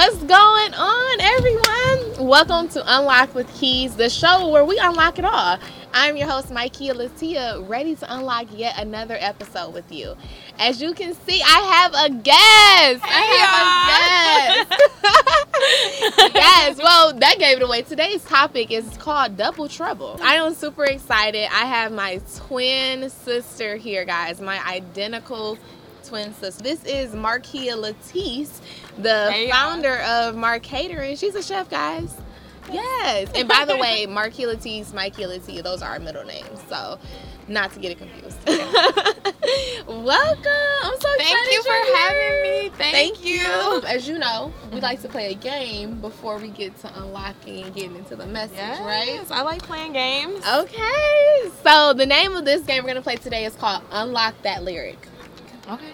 What's going on, everyone? Welcome to Unlock with Keys, the show where we unlock it all. I'm your host, Mikey Latia, ready to unlock yet another episode with you. As you can see, I have a guest. I have a guest. yes, well, that gave it away. Today's topic is called Double Trouble. I am super excited. I have my twin sister here, guys, my identical twin sister. This is Markia Latisse, the Hey, y'all. founder of Mark Catering. She's a chef, guys. Yes. And by the way, Markia Latisse, Mikey Latisse, those are our middle names. So not to get it confused. Welcome. I'm so excited. Thank you for having me. Thank, Thank you. As you know, we like to play a game before we get to unlocking and getting into the message, right? Yes, right? I like playing games. Okay. So the name of this game we're gonna play today is called Unlock That Lyric. Okay.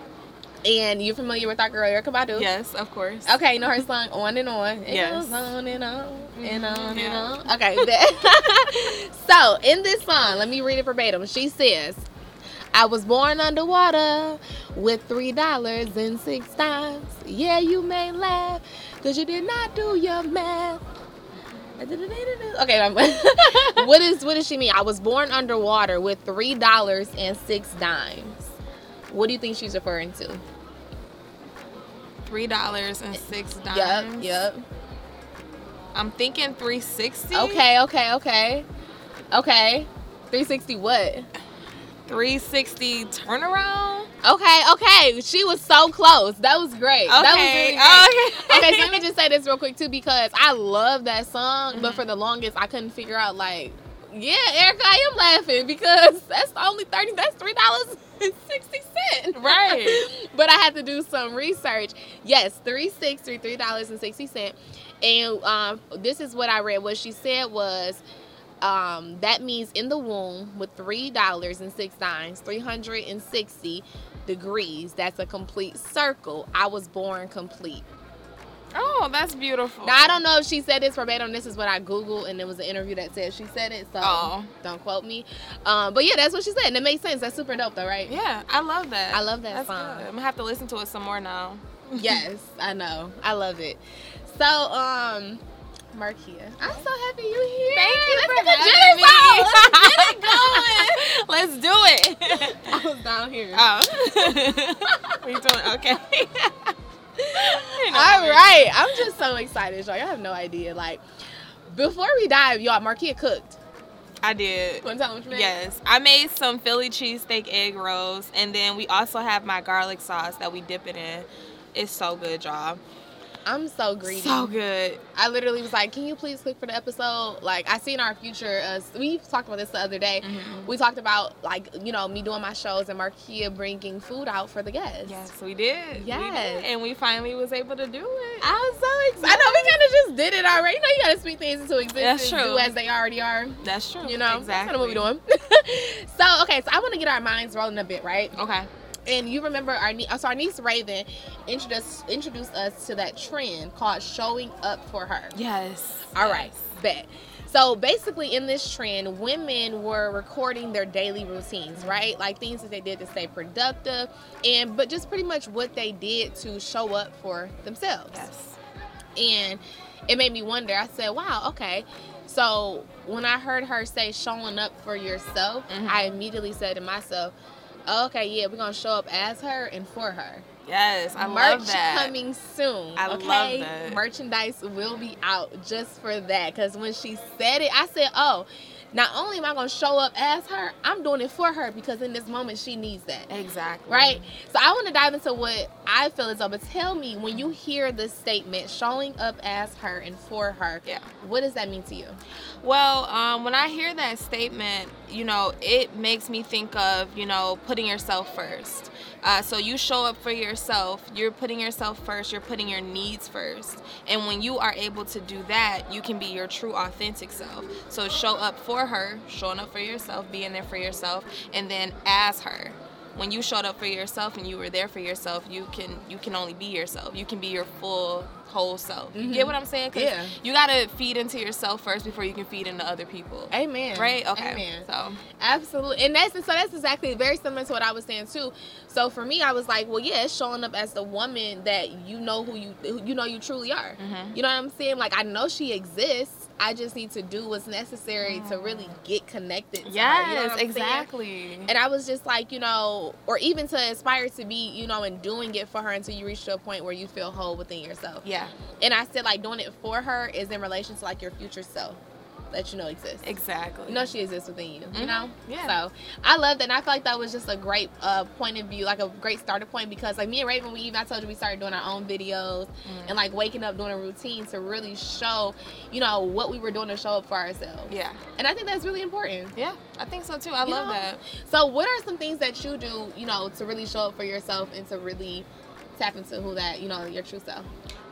And you're familiar with our girl Erykah Badu? Yes, of course. Okay, you know her song On and On. It Yes. on and on and Mhm, on yeah. and on. Okay. so in this song, let me read it verbatim. She says, I was born underwater with three dollars and six dimes. Yeah, you may laugh, cause you did not do your math. Okay, I'm- what is what does she mean? I was born underwater with three dollars and six dimes. What do you think she's referring to? Three dollars and six Yep, dimes. yep. I'm thinking three sixty. Okay, okay, okay. Okay. 360 what? Three sixty turnaround. Okay, okay. She was so close. That was great. That was really Okay, great. okay. okay, so let me just say this real quick too because I love that song, but Mhm. for the longest I couldn't figure out like, yeah, Erykah, I am laughing because that's only thirty. That's three dollars and sixty cents. Right. but I had to do some research. Yes, three sixty, three dollars and sixty cent. And um, this is what I read. What she said was, um, that means in the womb with three dollars and six dimes, three hundred and sixty degrees. That's a complete circle. I was born complete. Oh, that's beautiful. Now I don't know if she said this verbatim. This is what I googled, and there was an interview that said she said it. So Oh. don't quote me. Um, but yeah, that's what she said, and it makes sense. That's super dope, though, right? Yeah, I love that. I love that That's song. Good. I'm gonna have to listen to it some more now. yes, I know. I love it. So, um, Markia, I'm so happy you're here. Thank you Let's for having me. Let's get it going. Let's do it. it. I was down here. Oh. you doing? Okay. All right, I'm just so excited, y'all. Y'all have no idea. Like, before we dive, y'all, Markia cooked. I did. Want to tell them what you made? Yes, I made some Philly cheesesteak egg rolls, and then we also have my garlic sauce that we dip it in. It's so good, y'all. I'm so greedy. So good. I literally was like, "Can you please cook for the episode?" Like, I seen our future. Uh, we talked about this the other day. Mhm. We talked about like you know me doing my shows and Markia bringing food out for the guests. Yes, we did. We Yes. did. and we finally was able to do it. I was so excited. I know we kind of just did it already. You know, you gotta speak things into existence, That's true. do as they already are. That's true. You know, exactly. that's kind of what we're doing. so, okay, so I want to get our minds rolling a bit, right? Okay. And you remember our nie- so our niece Raven introduced introduced us to that trend called showing up for her. Yes. All right, bet. So basically, in this trend, women were recording their daily routines, right? Like things that they did to stay productive, and but just pretty much what they did to show up for themselves. Yes. And it made me wonder. I said, "Wow, okay." So when I heard her say "showing up for yourself," Mhm. I immediately said to myself, Oh, "Okay, yeah, we're gonna show up as her and for her." Yes. I Merch love that. coming soon. I okay, merchandise will be out just for that. Because when she said it, I said, "Oh, not only am I gonna show up as her, I'm doing it for her because in this moment she needs that." Exactly. Right. So I want to dive into what I feel is though. But tell me, when you hear this statement, showing up as her and for her, Yeah. what does that mean to you? Well, um, when I hear that statement, you know, it makes me think of, you know, putting yourself first. Uh, so you show up for yourself, you're putting yourself first, you're putting your needs first. And when you are able to do that, you can be your true, authentic self. So show up for her, showing up for yourself, being there for yourself, and then as her. when you showed up for yourself and you were there for yourself, you can you can only be yourself. You can be your full whole self. You get what I'm saying? Yeah. You gotta feed into yourself first before you can feed into other people. Amen. Right? Okay. Amen. So Absolutely, and that's so that's exactly very similar to what I was saying too. So for me, I was like, well, yeah, it's showing up as the woman that you know who you who you know you truly are. Mhm. You know what I'm saying? Like I know she exists. I just need to do what's necessary to really mm. get connected. To her, you know Yes, saying? exactly. And I was just like, you know, or even to aspire to be, you know, and doing it for her until you reach to a point where you feel whole within yourself. Yeah, And I said, like, doing it for her is in relation to like your future self that you know exists. exactly. You know she exists within you. You Mhm. know. Yeah. So I love that. And I feel like that was just a great uh, point of view, like a great starter point because like me and Raven, we even I told you we started doing our own videos Mm. and like waking up doing a routine to really show, you know, what we were doing to show up for ourselves. yeah, And I think that's really important. yeah, I think so too. I You love know? that. So what are some things that you do, you know, to really show up for yourself and to really tap into who that, you know, your true self?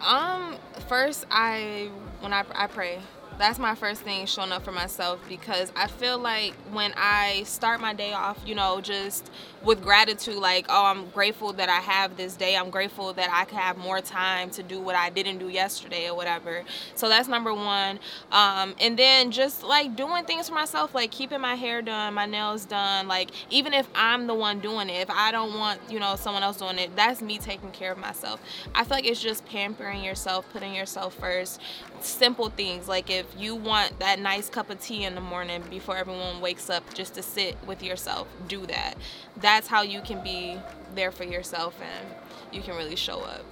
Um, first I when I I pray. That's my first thing showing up for myself because I feel like when I start my day off, you know, just with gratitude, like, oh, I'm grateful that I have this day. I'm grateful that I can have more time to do what I didn't do yesterday or whatever. So that's number one. Um, and then just like doing things for myself, like keeping my hair done, my nails done. Like, even if I'm the one doing it, if I don't want, you know, someone else doing it, that's me taking care of myself. I feel like it's just pampering yourself, putting yourself first. Simple things like if you want that nice cup of tea in the morning before everyone wakes up just to sit with yourself, do that that. That's how you can be there for yourself and you can really show up.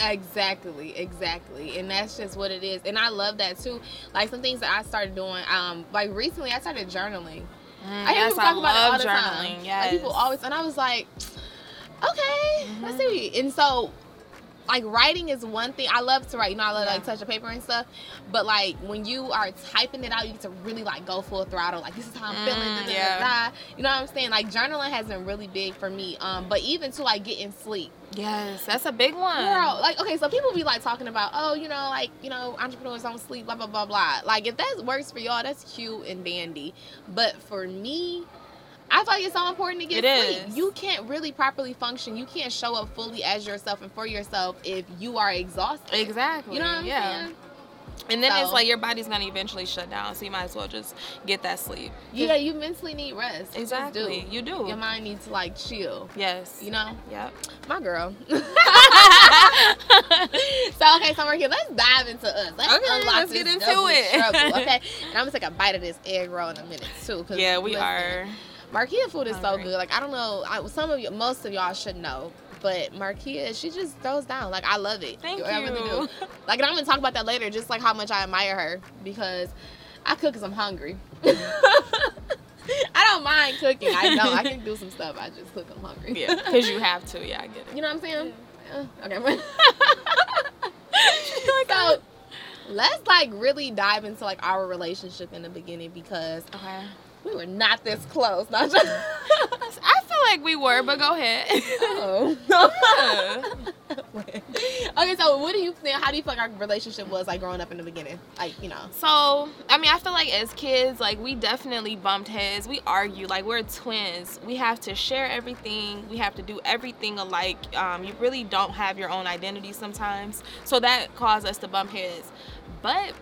Exactly, exactly. And that's just what it is. And I love that too. Like some things that I started doing, um, like recently I started journaling. I hear yes, people talk about it all the journaling. time. Yes. Like people always and I was like, okay, let's Mhm. see. And so like writing is one thing. I love to write. You know, I love to, like Yeah. touch the paper and stuff. But like when you are typing it out, you get to really like go full throttle. Like this is how I'm feeling. Mm, da, da, da, yeah. da. You know what I'm saying? Like journaling has been really big for me. Um, but even to like getting sleep. Yes, that's a big one. Girl, like okay, so people be like talking about, oh, you know, like you know, entrepreneurs don't sleep, blah blah blah blah. Like if that works for y'all, that's cute and dandy. But for me, I feel like it's so important to get It sleep. is. You can't really properly function. You can't show up fully as yourself and for yourself if you are exhausted. Exactly. You know what I'm yeah. saying? And then it's like your body's gonna eventually shut down, so you might as well just get that sleep. Yeah, you mentally need rest. You Exactly. do. You do. Your mind needs to like chill. Yes. You know, Yep. my girl. so okay, so we're here. let's dive into us. Let's Okay, unlock let's this get into it. Trouble, okay, and I'm gonna take a bite of this egg roll in a minute too. yeah, we listen, are. Marquia food is so hungry. good. Like I don't know, I, some of you, most of y'all should know, but Marquia, she just throws down. Like I love it. Thank I really you. do. Like, and I'm gonna talk about that later. Just like how much I admire her because I cook because I'm hungry. I don't mind cooking. I know I can do some stuff. I just cook. I'm hungry. yeah, because you have to. Yeah, I get it. You know what I'm saying? Uh, okay. so let's like really dive into like our relationship in the beginning because Okay. We were not this close. Not just. I feel like we were, but go ahead. oh. okay, so what do you think? How do you feel like our relationship was like growing up in the beginning? Like you know. So, I mean, I feel like as kids, like we definitely bumped heads. We argue, like we're twins. We have to share everything. We have to do everything alike. Um, you really don't have your own identity sometimes, so that caused us to bump heads. But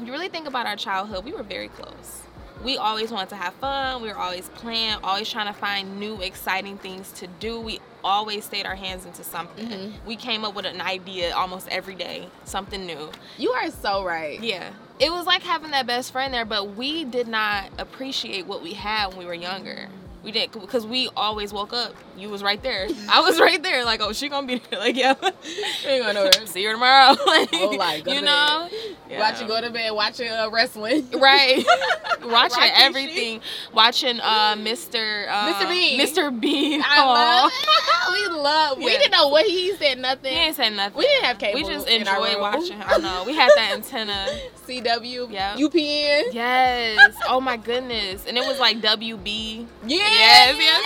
you really think about our childhood, we were very close. We always wanted to have fun. We were always playing, always trying to find new, exciting things to do. We always stayed our hands into something. Mhm. We came up with an idea almost every day, something new. You are so right. Yeah. It was like having that best friend there, but we did not appreciate what we had when we were younger. We didn't because we always woke up. You was right there. I was right there. Like, oh, she gonna be there. Like, yeah, ain't going nowhere. See her tomorrow. like, Oh, like, you know, Watch you go to bed, watching uh, wrestling. Right, watching Rocky everything, watching uh, Mr. Uh, Mr. Bean. Mr. Bean. I love it. We love. We didn't know what he said. Nothing. He ain't say nothing. We didn't have cable. We just enjoyed watching. I know. We had that antenna. CW. Yeah. UPN. Yes. Oh my goodness. And it was like WB. Yeah. Yes, yes.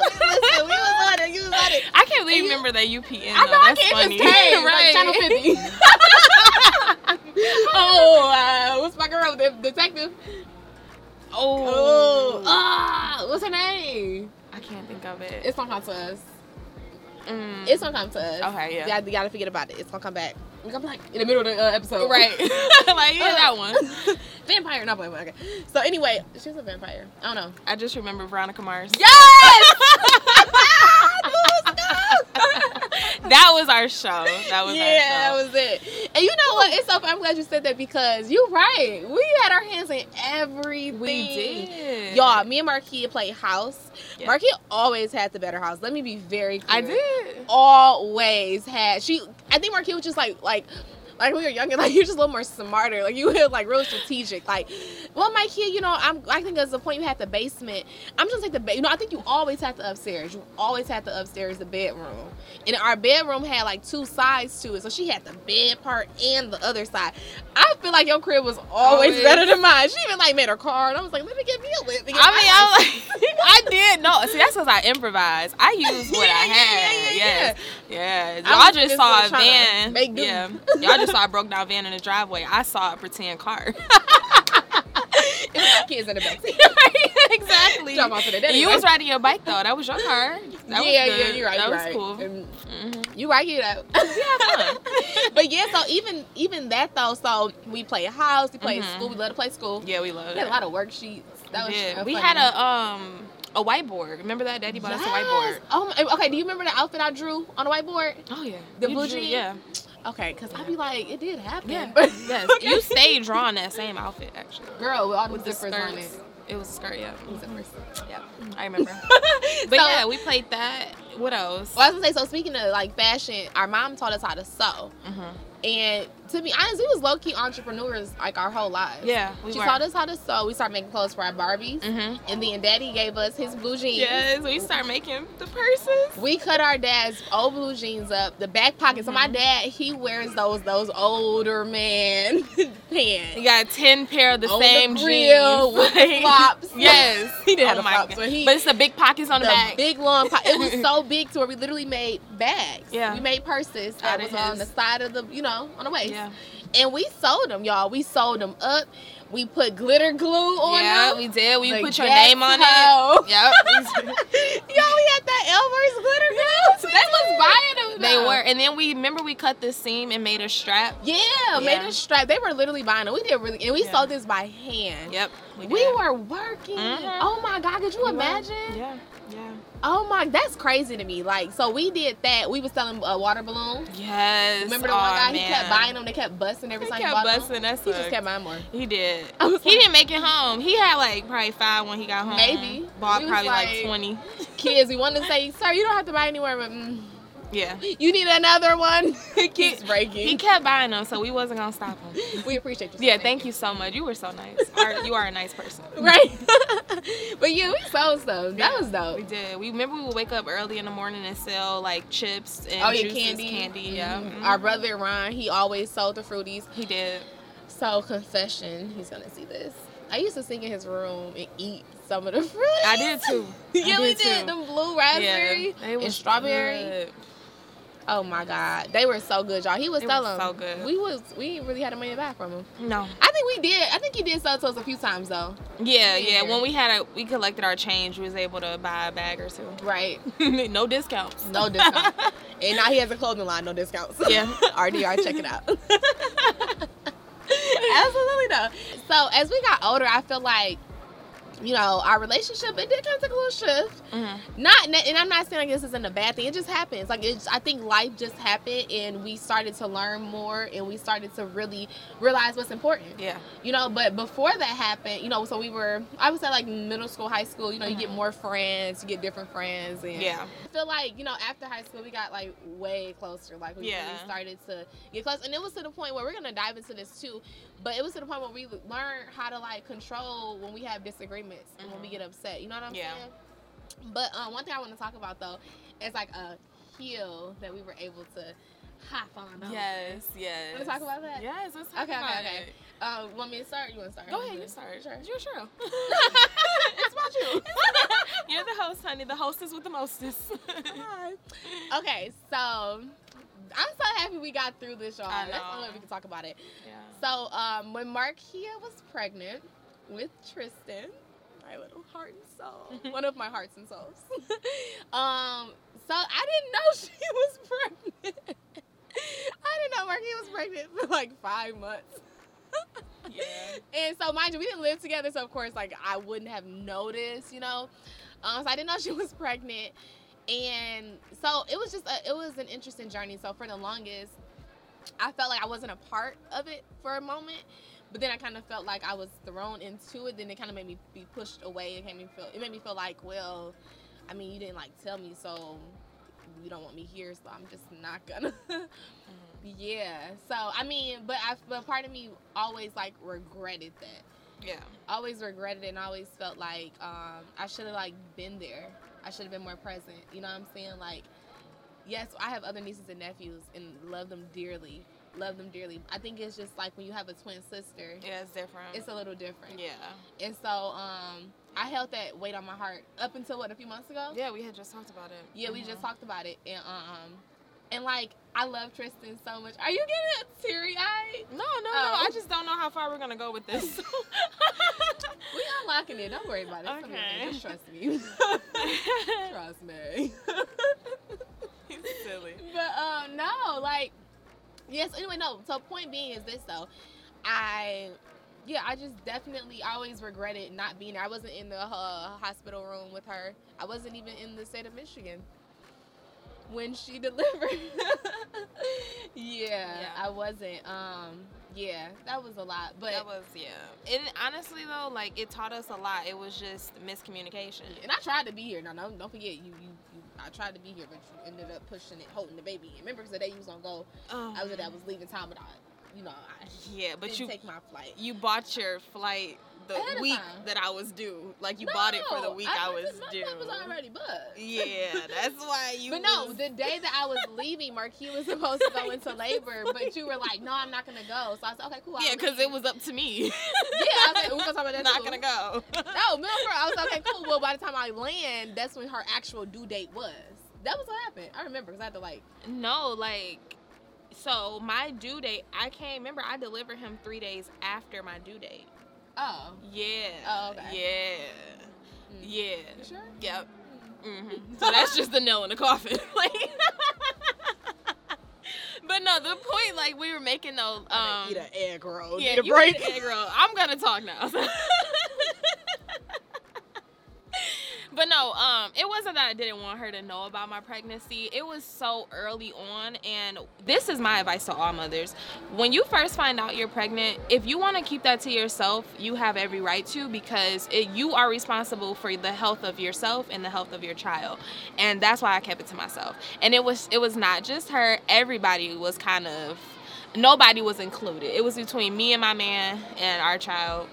Listen, we was on it. You was on it. I can't really you- remember that UPN. I though. know I That's can't funny. just tell. right. Like Channel 50. oh, uh, what's my girl? The detective. Oh. Oh, ah, what's her name? I can't think of it. It's come to us. Mm. It's gonna come to us. Okay, yeah. You gotta, you gotta forget about it. It's gonna come back. We gonna be like in the middle of the uh, episode. right. like yeah, that one. vampire, not vampire. Okay. So anyway, she was a vampire. I don't know. I just remember Veronica Mars. that was our show. That was yeah, that was it. And you know what? It's so. I'm glad you said that because you're right. We had our hands in everything. we did. Y'all, me and Marquia played house. Yeah. Marquia always had the better house. Let me be very clear. I did. Always had. She. I think Marquia was just like like. Like when we were younger, like you're just a little more smarter. Like you were like real strategic. Like, well, my kid, you know, I'm. I think there's a point you had the basement. I'm just like the. Ba- you know, I think you always had the upstairs. You always had the upstairs, the bedroom. And our bedroom had like two sides to it, so she had the bed part and the other side. I feel like your crib was always, Always. better than mine. She even like made her card. I was like, let me get me a whip. I mean, I was like, I did no. See, that's because I improvised. I used what Yeah, I had. yeah, yeah, yes, yes. I Y'all just saw a trying to van. make do. yeah, y'all just saw a broke down van in the driveway. I saw a pretend car. It was my kids in the back seat. exactly. Jump off of the And you was riding your bike though. That was your car. That was yeah, yeah, you're right. That you're was right. cool. Mhm. You right, you know. fun. but yeah, so even even that though, so we played house, we played Mhm. school, we love to play school. Yeah, we love We it. had a lot of worksheets. That was Yeah, we funny. had a um a whiteboard. Remember that? Daddy bought us a whiteboard. Yes. Oh, my, okay. Do you remember the outfit I drew on the whiteboard? Oh yeah, The You blue drew- jean? Yeah, Okay, because I'd be like, it did happen. yeah, But yes. You stayed drawing that same outfit actually girl, with all the with the zippers on it. It was a skirt, yeah. Zippers. Yeah, I remember. But So- yeah, we played that. What else? Well, I was gonna say, so speaking of like fashion, our mom taught us how to sew. hmm And to be honest, we was low key entrepreneurs like our whole lives. Yeah, we she were. taught us how to sew. We started making clothes for our Barbies. hmm And then daddy gave us his blue jeans. Yes, we started making the purses. We cut our dad's old blue jeans up, the back pockets. So my Mhm. dad, he wears those those older man pants. pants. got ten pair of the On same the grill jeans. with the flops. yes, He did have oh the my flops, but he- but it's the big pockets on the, the back. big long po- it was so big to where we literally made bags. Yeah. We made purses that was on the side of the, you know, on the waist. yeah, And we sold them, y'all. We sold them up. We put glitter glue on yeah, them. Yeah, we did. We The put your name on it. ghetto. Yep. Yo, we had that Elmer's glitter glue. they was buying them. They though. were, and then we remember we cut the seam and made a strap. Yeah, Yeah. made a strap. They were literally buying them. We did really, and we Yeah. sold this by hand. Yep, We, did. were working. Mhm. Oh my God, could you We were. imagine? Yeah, yeah. Oh my, that's crazy to me. Like, so we did that. We was selling uh, water balloons. Yes. Remember the one Aw, guy? He kept buying them. They kept busting every He time kept he bought them. busting. That's He just kept buying more. He did. I He like- didn't make it home. He had like probably five when he got home. Maybe. Bought probably like, like- twenty. Kids, we wanted to say, sir, you don't have to buy anywhere, but mm, Yeah. you need another one. keeps breaking. He kept buying them, so we wasn't gonna stop him. we appreciate you. so Yeah, much. thank you so much. You were so nice. Are- you are a nice person. Right. but yeah, we sold stuff. That Yeah, was dope. We did. We remember we would wake up early in the morning and sell like chips and Oh yeah, juices, candy. candy. Yeah, Mhm. Mhm. Our brother Ron, he always sold the fruities. He did. So confession, he's gonna see this. I used to sing in his room and eat some of the fruit. I did too. yeah, I we did did. too. Them blue raspberry they and strawberry. good. Oh my god, they were so good, y'all. He was They were selling. so good. We was we ain't really had a money back from him. No. I think we did. I think he did sell to us a few times though. Yeah, Yeah. yeah, When we had a, we collected our change. We was able to buy a bag or two. Right. no discounts. No discounts. and now he has a clothing line, no discounts. Yeah. RDR, check it out. Absolutely though. So as we got older, I feel like, you know, our relationship it did kind of take a little shift. Mhm. Not, and I'm not saying like this isn't a bad thing. It just happens. Like it's, I think life just happened, and we started to learn more, and we started to really realize what's important. Yeah. You know, but before that happened, you know, so we were, I would say like middle school, high school. You know, you get Mhm. more friends, you get different friends, and Yeah. I feel like you know after high school we got like way closer. Like we Yeah. really started to get close, and it was to the point where we're gonna dive into this too. But it was to the point where we learned how to like control when we have disagreements and when we Mhm. get upset. You know what I'm Yeah. saying? But um, one thing I want to talk about though is like a heel that we were able to hop on. over. Yes. Yes. Wanna talk about that? Yes. Let's talk Okay, okay, about okay. it. Um, want me to start? You want to start? Go ahead. You start. Sure. You're sure. it's about you. You're the host, honey. The hostess with the mostest. okay, so I'm so happy we got through this, y'all. I That's the only way we can talk about it. yeah. So, um, when Markia was pregnant with Tristan, my little heart and soul. One of my hearts and souls. um, so I didn't know she was pregnant. I didn't know Marquis was pregnant for like five months. Yeah. And so, mind you, we didn't live together, so of course, like I wouldn't have noticed, you know. Um, so I didn't know she was pregnant, and so it was just a, it was an interesting journey. So for the longest, I felt like I wasn't a part of it for a moment, but then I kind of felt like I was thrown into it. Then it kind of made me be pushed away. It made me feel it made me feel like, well, I mean, you didn't like tell me, so you don't want me here, so I'm just not gonna. yeah. So I mean, but I but part of me always like regretted that. Yeah. Always regretted it and always felt like um, I should have like been there. I should have been more present. You know what I'm saying? Like, yes, I have other nieces and nephews and love them dearly. Love them dearly. I think it's just like when you have a twin sister, Yeah, it's different. it's a little different. yeah. And so um, I held that weight on my heart up until what a few months ago. Yeah, we had just talked about it. Yeah, we just talked about it, and um, and like I love Tristan so much. Are you getting teary eyed? No, no, no. Oh. I just don't know how far we're gonna go with this. We unlocking it. Don't worry about it. It's okay. Okay. Just trust me. trust me. He's Silly. but um, no, like yes. Anyway, no. So point being is this though, I. Yeah, I just definitely always regretted not being there. I wasn't in the uh, hospital room with her. I wasn't even in the state of Michigan when she delivered. yeah, Yeah. I wasn't. Um, yeah, that was a lot. But that was yeah. And honestly though, like it taught us a lot. It was just miscommunication. and I tried to be here. No, no, don't forget you. You, you I tried to be here, but you ended up pushing it, holding the baby. in. Remember, because the day you was gonna go, I was I was leaving town, but I, you know, I yeah, but you take my flight. you bought your flight the week time. that I was due. Like you bought it for the week I, was my due. was already booked. Yeah, that's why you. But no, was- the day that I was leaving, Marquis was supposed to go into labor, but you were like, "No, I'm not gonna go." So I said, "Okay, cool." I'll yeah, because it was up to me. Yeah, I was like, we're gonna talk about that Not too. gonna go. No, remember, I was like, okay, cool. Well, by the time I land, that's when her actual due date was. That was what happened. I remember because I had to like. No, like, so my due date, I came. Remember, I delivered him three days after my due date. Oh. Yeah. Oh, okay. Yeah. Mm. Yeah. You sure? Yep. hmm So that's just the nail in the coffin. like. but no, the point, like we were making though. Um, eat an egg roll. yeah, Need a break. egg roll. I'm gonna talk now. But no, um, it wasn't that I didn't want her to know about my pregnancy. It was so early on, and this is my advice to all mothers: when you first find out you're pregnant, if you want to keep that to yourself, you have every right to because it, you are responsible for the health of yourself and the health of your child, and that's why I kept it to myself. And it was it was not just her; everybody was kind of nobody was included. It was between me and my man and our child.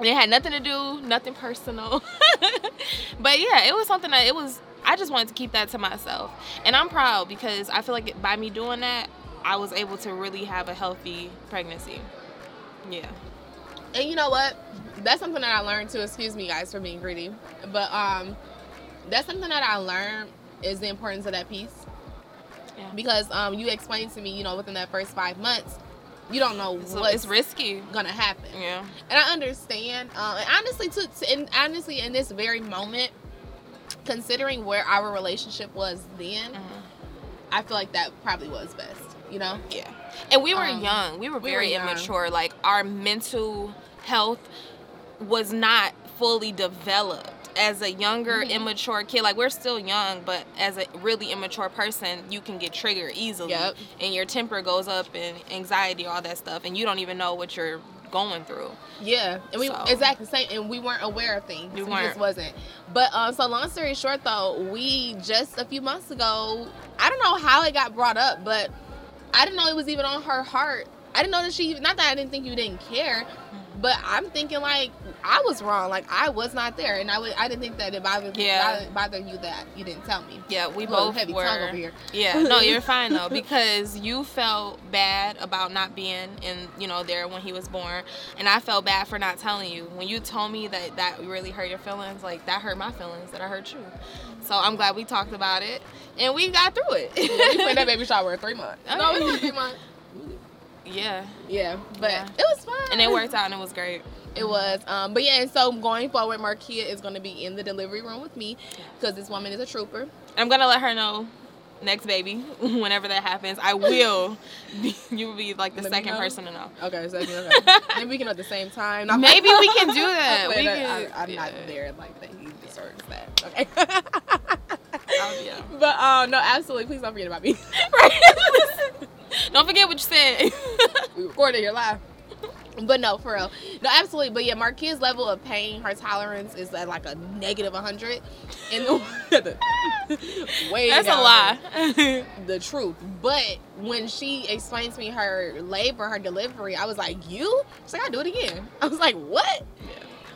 It had nothing to do, nothing personal. but yeah, it was something that it was. I just wanted to keep that to myself, and I'm proud because I feel like by me doing that, I was able to really have a healthy pregnancy. Yeah. And you know what? That's something that I learned too. Excuse me, guys, for being greedy. But um, that's something that I learned is the importance of that piece. Yeah. Because um, you explained to me, you know, within that first five months, you don't know what's it's risky. gonna happen. Yeah. and I understand. Um, and honestly, to, to and honestly, in this very moment, considering where our relationship was then, Mhm. I feel like that probably was best. You know? Yeah. And we were Um, young. We were we were very young. immature. Like our mental health was not fully developed. As a younger, Mhm. immature kid, like we're still young, but as a really immature person, you can get triggered easily. Yep. And your temper goes up and anxiety, all that stuff, and you don't even know what you're going through. Yeah, and we So- exactly same, and we weren't aware of things. We We, just wasn't. But um, so long story short, though, we just a few months ago, I don't know how it got brought up, but I didn't know it was even on her heart. I didn't know that she. Not that I didn't think you didn't care, but I'm thinking like I was wrong. Like I was not there, and I would. I didn't think that it bothered Yeah. bothered, you that you didn't tell me. Yeah, we both heavy were. tongue over here. Yeah, no, you're fine though because you felt bad about not being in, you know, there when he was born, and I felt bad for not telling you. When you told me that that really hurt your feelings, like that hurt my feelings, that I hurt you. So I'm glad we talked about it and we got through it. we played that baby shower in three months. Oh, no, it was three months. Yeah, Yeah, but Yeah. it was fun. and it worked out and it was great. It was. Um, but yeah, and so going forward, Markia is going to be in the delivery room with me because this woman is a trooper. I'm gonna let her know next baby whenever that happens. I will. Be, you will be like the Let second person to know. Okay, so okay. maybe we can at the same time. No, Maybe we can do that. We can- I, am not there like that. He deserves that. Okay. Yeah. But um, no, absolutely. Please don't forget about me. Don't forget what you said. we recorded your live. But no, for real. No, absolutely. But yeah, Marquia's level of pain, her tolerance is at like a negative 100. In the way That's a lie. the truth. But when she explained to me her labor, her delivery, I was like, "You?" She's like, "I do it again." I was like, "What?"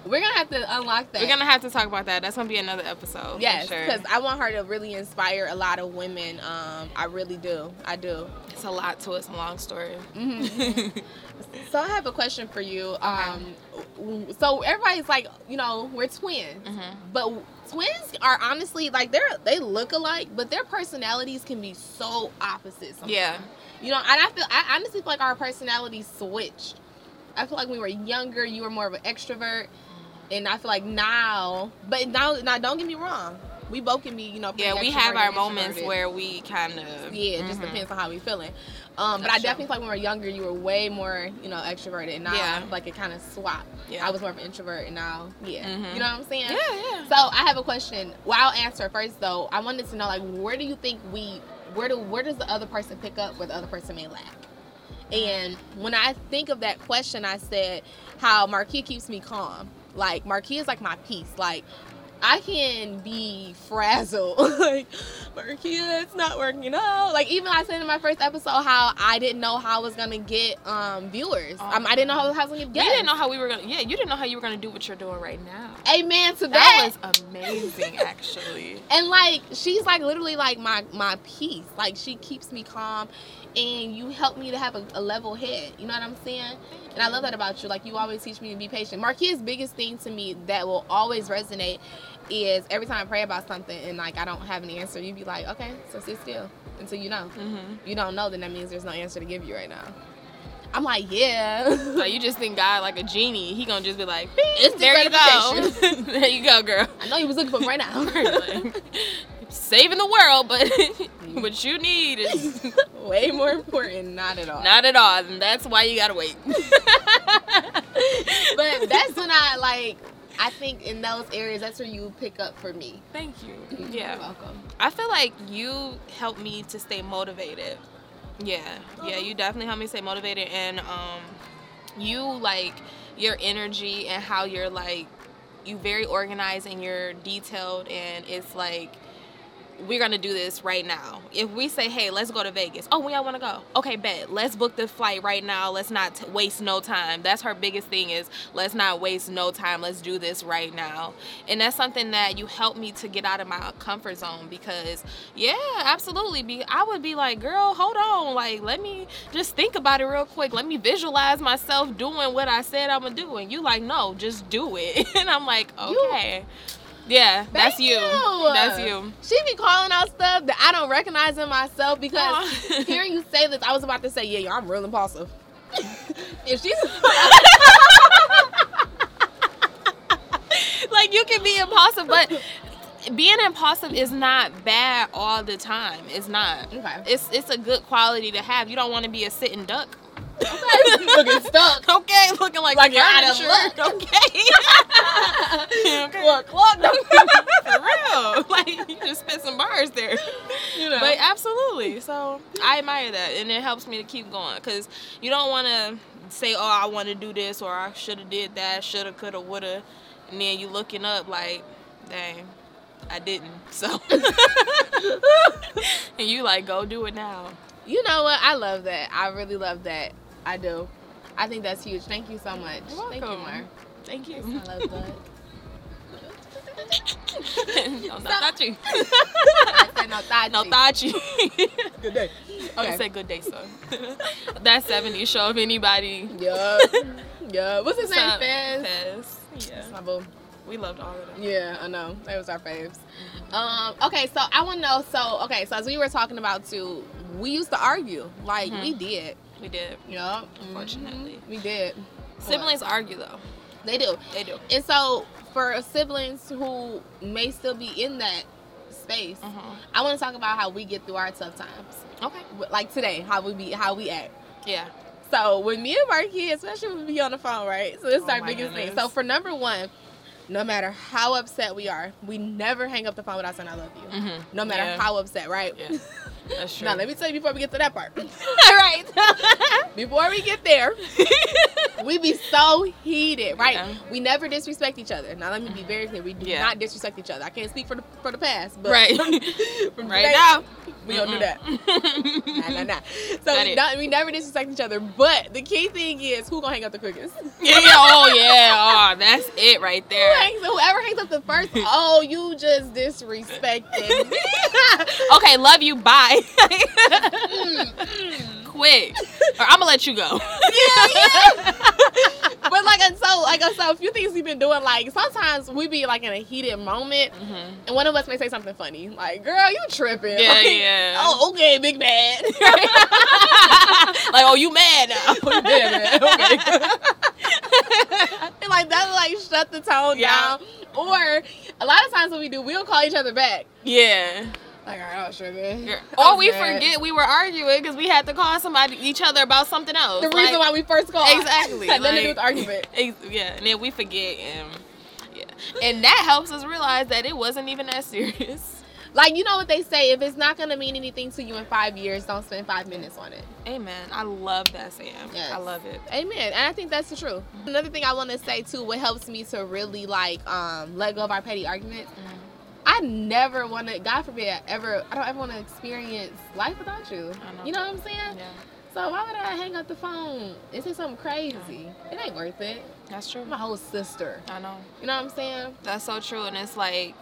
We're gonna have to unlock that. We're gonna have to talk about that. That's gonna be another episode. Yes, for sure. because I want her to really inspire a lot of women. Um, I really do. I do. it's a lot to it. It's a long story. Mhm. So I have a question for you. Um, so everybody's like, you know, we're twins, Mhm. but twins are honestly like they're they look alike, but their personalities can be so opposite. sometimes. Yeah. You know, and I feel I honestly feel like our personalities switched. I feel like when we were younger, you were more of an extrovert, and I feel like now, but now, now don't get me wrong, we both can be, you know, Yeah, we have our moments where we kind of. Yeah, it just Mhm. depends on how we feeling. Um, but That's I true. definitely feel like when we were younger, you were way more, you know, extroverted, and now Yeah. I feel like it kind of swapped. Yeah. I was more of an introvert, and now, yeah, Mhm. you know what I'm saying? Yeah, yeah. So I have a question. Well, I'll answer first though. I wanted to know, like, where do you think we, where do, where does the other person pick up where the other person may lack? And when I think of that question, I said how Marquis keeps me calm. Like Marquis is like my peace. Like I can be frazzled. like Marquis, it's not working out. Like even I said in my first episode how I didn't know how I was gonna get um viewers. Oh. um, I didn't know how I was gonna get You didn't know how we were gonna. Yeah, you didn't know how you were gonna do what you're doing right now. Amen to that. That was amazing, actually. and like she's like literally like my my peace like she keeps me calm and you help me to have a, a level head. You know what i'm saying? And i love that about you. Like you always teach me to be patient. Marquis biggest thing to me that will always resonate is every time i pray about something and like i don't have an answer you'd be like okay so sit still until you know. Hmm you don't know then that means there's no answer to give you right now. I'm like yeah. Like you just think God like a genie. He gonna just be like, there you go, there you go, girl. i know you was looking for me right now saving the world, but what you need is way more important not at all not at all, and that's why you gotta wait. but that's when I like. I think in those areas, that's where you pick up for me. Thank you. You're Yeah, welcome. I feel like you help me to stay motivated. Yeah, yeah, you definitely help me stay motivated, and um, you like your energy and how you're like you very organized and you're detailed, and it's like we're gonna do this right now. If we say, hey, let's go to Vegas. Oh, we all wanna go. Okay, bet. Let's book the flight right now. Let's not t- waste no time. That's her biggest thing is let's not waste no time. Let's do this right now. And that's something that you helped me to get out of my comfort zone because, yeah, absolutely. Be I would be like, girl, hold on. Like, let me just think about it real quick. Let me visualize myself doing what I said I'm gonna do. And you like, no, just do it. and I'm like, You- Yeah, that's you. you. That's you. She be calling out stuff that I don't recognize in myself because Aw. hearing you say this, I was about to say, yeah, yo, I'm real impulsive. if she's like you can be impulsive, but being impulsive is not bad all the time. It's not. okay, It's it's a good quality to have. You don't want to be a sitting duck. Okay, looking stuck. Okay, looking like, Like you're out of luck. Okay. okay. Look, look. For real. Like you just spit some bars there. you know. But absolutely. So I admire that, and it helps me to keep going because you don't want to say, "Oh, I want to do this," or "I should have did that," shoulda, coulda, woulda, and then you looking up like, "Dang, I didn't." So, and you like, go do it now. you know what? I love that. I really love that. I do. I think that's huge. Thank you so much. You're Thank you. Mar. Thank you. I love that. no, not. I said no, Tachi. No Tachi. Good day. I Okay. said good day, son. that 70 show if anybody. Yeah. Yeah. What's his name? Fez. Fez. Yeah. my boo. We loved all of them. Yeah, I know. That was our faves. Um, okay, so I want to know. So, okay, so as we were talking about too, we used to argue. Like Mhm. we did. We did. Yeah. Unfortunately. we did. Siblings argue though. They do. They do. And so for siblings who may still be in that space, Mhm. I want to talk about how we get through our tough times. Okay. Like today, how we be, how we act. Yeah. So when me and Marquis, especially when we be on the phone, right? So this is Oh our biggest thing. So for number one, no matter how upset we are, we never hang up the phone without saying I love you. Mhm. No matter Yeah. how upset, right? Yeah. That's true. now let me tell you before we get to that part. All right. before we get there, we be so heated, right? Yeah. We never disrespect each other. Now let me be very clear: we do Yeah. not disrespect each other. I can't speak for the for the past, but Right. from right today, now. we don't do that. Nah, nah, nah. So we, not, we never disrespect each other. But the key thing is who gonna hang up the quickest. Yeah, yeah. Oh, yeah. Oh, that's it right Who there. hangs, whoever hangs up the first, oh, you just disrespected me. Okay, love you. Bye. Mm, mm. Quick. Or I'm gonna let you go. yeah, yeah. but like, and so like, so a few things we've been doing. Like, sometimes we be like in a heated moment, Mhm. and one of us may say something funny, like, "Girl, you tripping?" Yeah, Like, yeah. Oh, okay, big man. like, oh, you mad now? yeah, man. Okay. and like that, like shut the tone Yeah. down. Or a lot of times when we do, we'll call each other back. yeah. Like, all right, oh, sure, man. Or we Okay. forget we were arguing because we had to call somebody each other about something else. The reason why we first called. Exactly, Had nothing to do with argument. Ex- Yeah, and then we forget and yeah, and that helps us realize that it wasn't even that serious. Like you know what they say, if it's not gonna mean anything to you in five years, don't spend five minutes on it. Amen. I love that Sam. Yes. I love it. Amen. And I think that's the truth. Another thing I want to say too, what helps me to really like um let go of our petty arguments. I never want to, God forbid, ever. I don't ever want to experience life without you. I know. You know what I'm saying? Yeah, So why would I hang up the phone? Is it something crazy? It ain't worth it. that's true. I'm whole sister. I know. You know what I'm saying? That's so true. And it's like,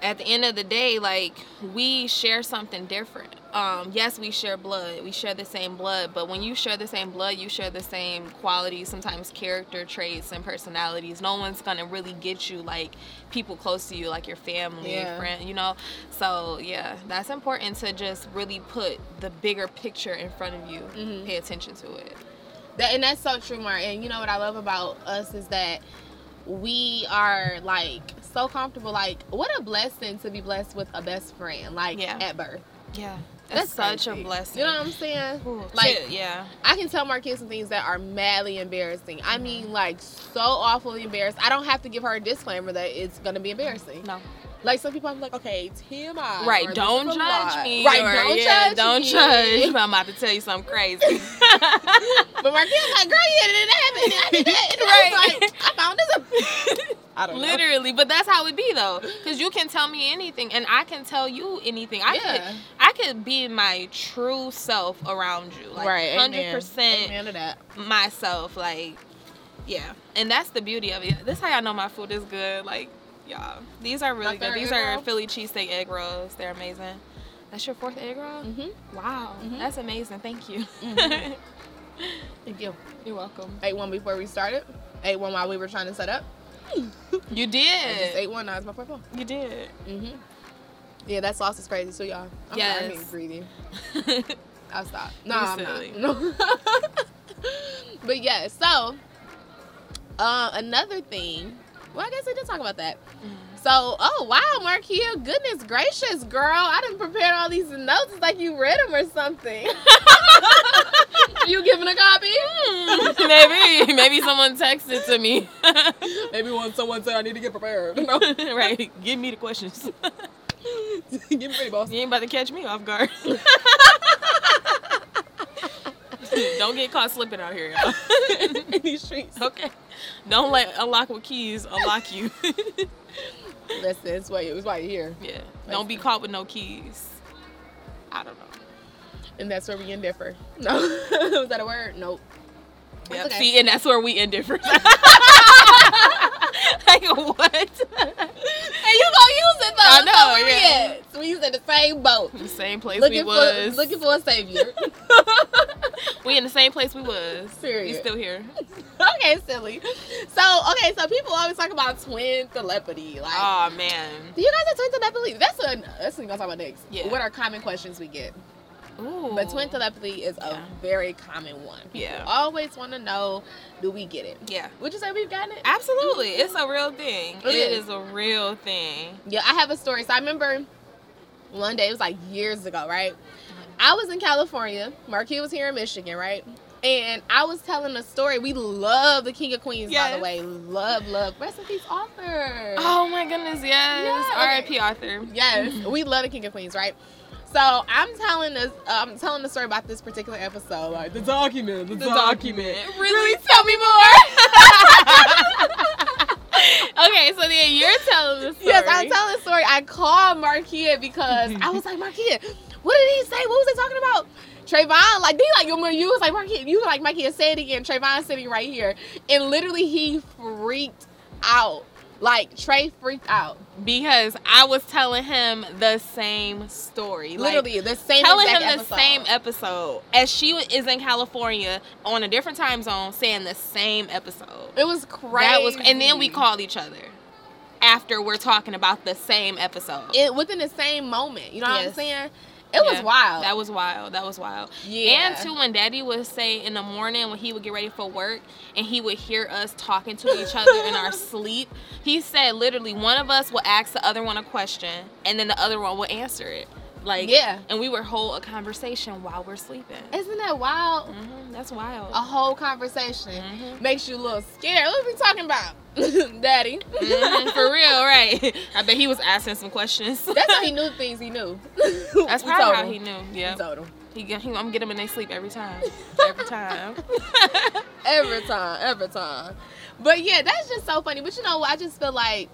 at the end of the day, like, we share something different. Um, yes, we share blood. We share the same blood. But when you share the same blood, you share the same qualities, sometimes character traits and personalities. No one's going to really get you like people close to you, like your family, Yeah. friend, you know? So, yeah, that's important to just really put the bigger picture in front of you. Mhm. Pay attention to it. That, and that's so true, Mark. And you know what I love about us is that we are like so comfortable. Like, what a blessing to be blessed with a best friend, like Yeah. at birth. Yeah. That's, such a blessing. You know what I'm saying? Ooh, Like- shit, yeah. I can tell Marquise some things that are madly embarrassing. I mean, mm-hmm. like so awfully embarrassed. I don't have to give her a disclaimer that it's gonna be embarrassing. No. Like some people, I'm like, okay, TMI. Right, don't this is a judge me. Right, or, don't yeah, judge Don't me. judge. I'm about to tell you something crazy. But Marquise like, girl, yeah, it happened. I did that. And I was Right. like, I found. I don't know. Literally, but that's how it be though, because you can tell me anything, and I can tell you anything. I Yeah. could, I could be my true self around you, like right, hundred amen. percent Amen to that. myself. Like, yeah, and that's the beauty of it. This is how y'all know my food is good. Like, y'all, these are really good. These are roll? Philly cheesesteak egg rolls. They're amazing. That's your fourth egg roll. Mm-hmm. Wow, Mhm. that's amazing. Thank you. Mhm. Thank you. You're welcome. Ate one before we started. Ate one while we were trying to set up. You did. I just ate one. Now it's my fourth one. You did. Mm-hmm. Yeah, that sauce is crazy So y'all. I'm Yes. sorry, I'm being greedy. I'll stop. No, I'm silly. not. No. but yeah, so uh, another thing. Well, I guess we did talk about that. So, oh wow, Markia, goodness gracious, girl! I didn't prepare all these notes. It's like you read them or something. you giving a copy? Hmm, maybe, maybe someone texted to me. Maybe when someone said I need to get prepared. No, right, give me the questions. get me ready, boss. You ain't about to catch me off guard. Don't get caught slipping out here, y'all. In these streets. Okay. Don't let unlock with keys unlock you. Listen, it's why it's why you're here, yeah. Don't be caught with no keys. I don't know. and that's where we indiffer. No, was that a word? Nope. Yep. okay. See, and that's where we indifferent. like what? And you gonna use it though. I know, we yeah. is. So we use in the same boat. the same place Looking we for was. looking for a savior. we in the same place we was. We Period. still here. okay, silly. So okay, so people always talk about twin telepathy. Like, Oh man. do you guys have twin telepathy? That's a that's what we're gonna talk about next. Yeah. What are common questions we get? Ooh. But twin telepathy is Yeah. a very common one. People Yeah. always want to know, do we get it? Yeah. Would you say we've gotten it? Absolutely. It's a real thing. It it is. is a real thing. Yeah, I have a story. So I remember one day, it was like years ago, right? I was in California. Marquis was here in Michigan, right? And I was telling a story. We love the King of Queens, by the way. Love, love. Rest in peace, Arthur. Oh my goodness, yes. Okay. R.I.P. Arthur. Yes, we love the King of Queens, right? So I'm telling this, I'm telling the story about this particular episode, like the document, the, document. Really, tell me more. okay, so then you're telling the story. Yes, I'm telling the story. I called Marquia because I was like, Marquia, what did he say? What was they talking about? Trayvon, like, they like, you you was like, Marquia, you were like, Marquia, say it again. Trayvon sitting right here. And literally, he freaked out. Like, Trey freaked out. because I was telling him the same story. Like, Literally, the same telling him the episode. same episode as she is in California on a different time zone, saying the same episode. It was crazy. That was, and then we called each other after we're talking about the same episode. it within the same moment. You know what I'm saying? It was Yeah, wild. That was wild. That was wild. Yeah. And too, when Daddy would say in the morning when he would get ready for work and he would hear us talking to each other in our sleep, he said literally one of us will ask the other one a question and then the other one will answer it. Like Yeah. and we would hold a conversation while we're sleeping. Isn't that wild? hmm That's wild. A whole conversation Mhm. makes you a little scared. What are we talking about, Daddy? Mhm, for real, right? I bet he was asking some questions. That's how he knew things he knew. That's We probably told how him. he knew. We Yeah, told him. he, he, I'm get him in their sleep every time. Every time. Every time, every time. But yeah, that's just so funny. But you know? I just feel like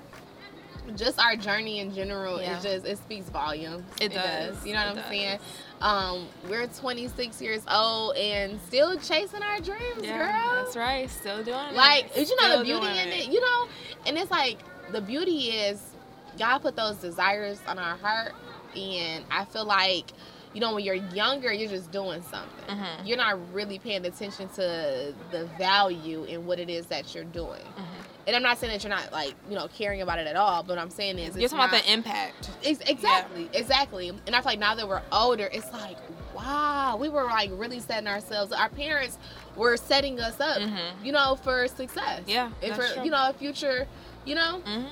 just our journey in general Yeah. is just it speaks volumes. It does. You know what I'm does. saying? Um, we're 26 years old and still chasing our dreams, Yeah, girl. that's right. Still doing it. Like, you know the beauty in it, you know? And it's like the beauty is God put those desires on our heart and I feel like you know when you're younger you're just doing something. Mhm. You're not really paying attention to the value in what it is that you're doing. Mhm. And I'm not saying that you're not like, you know, caring about it at all, but what I'm saying is You're talking about the impact. Ex- exactly, exactly. And I feel like now that we're older, it's like, wow, we were like really setting ourselves. Our parents were setting us up, Mhm. you know, for success. Yeah, and for true. you know a future, you know. hmm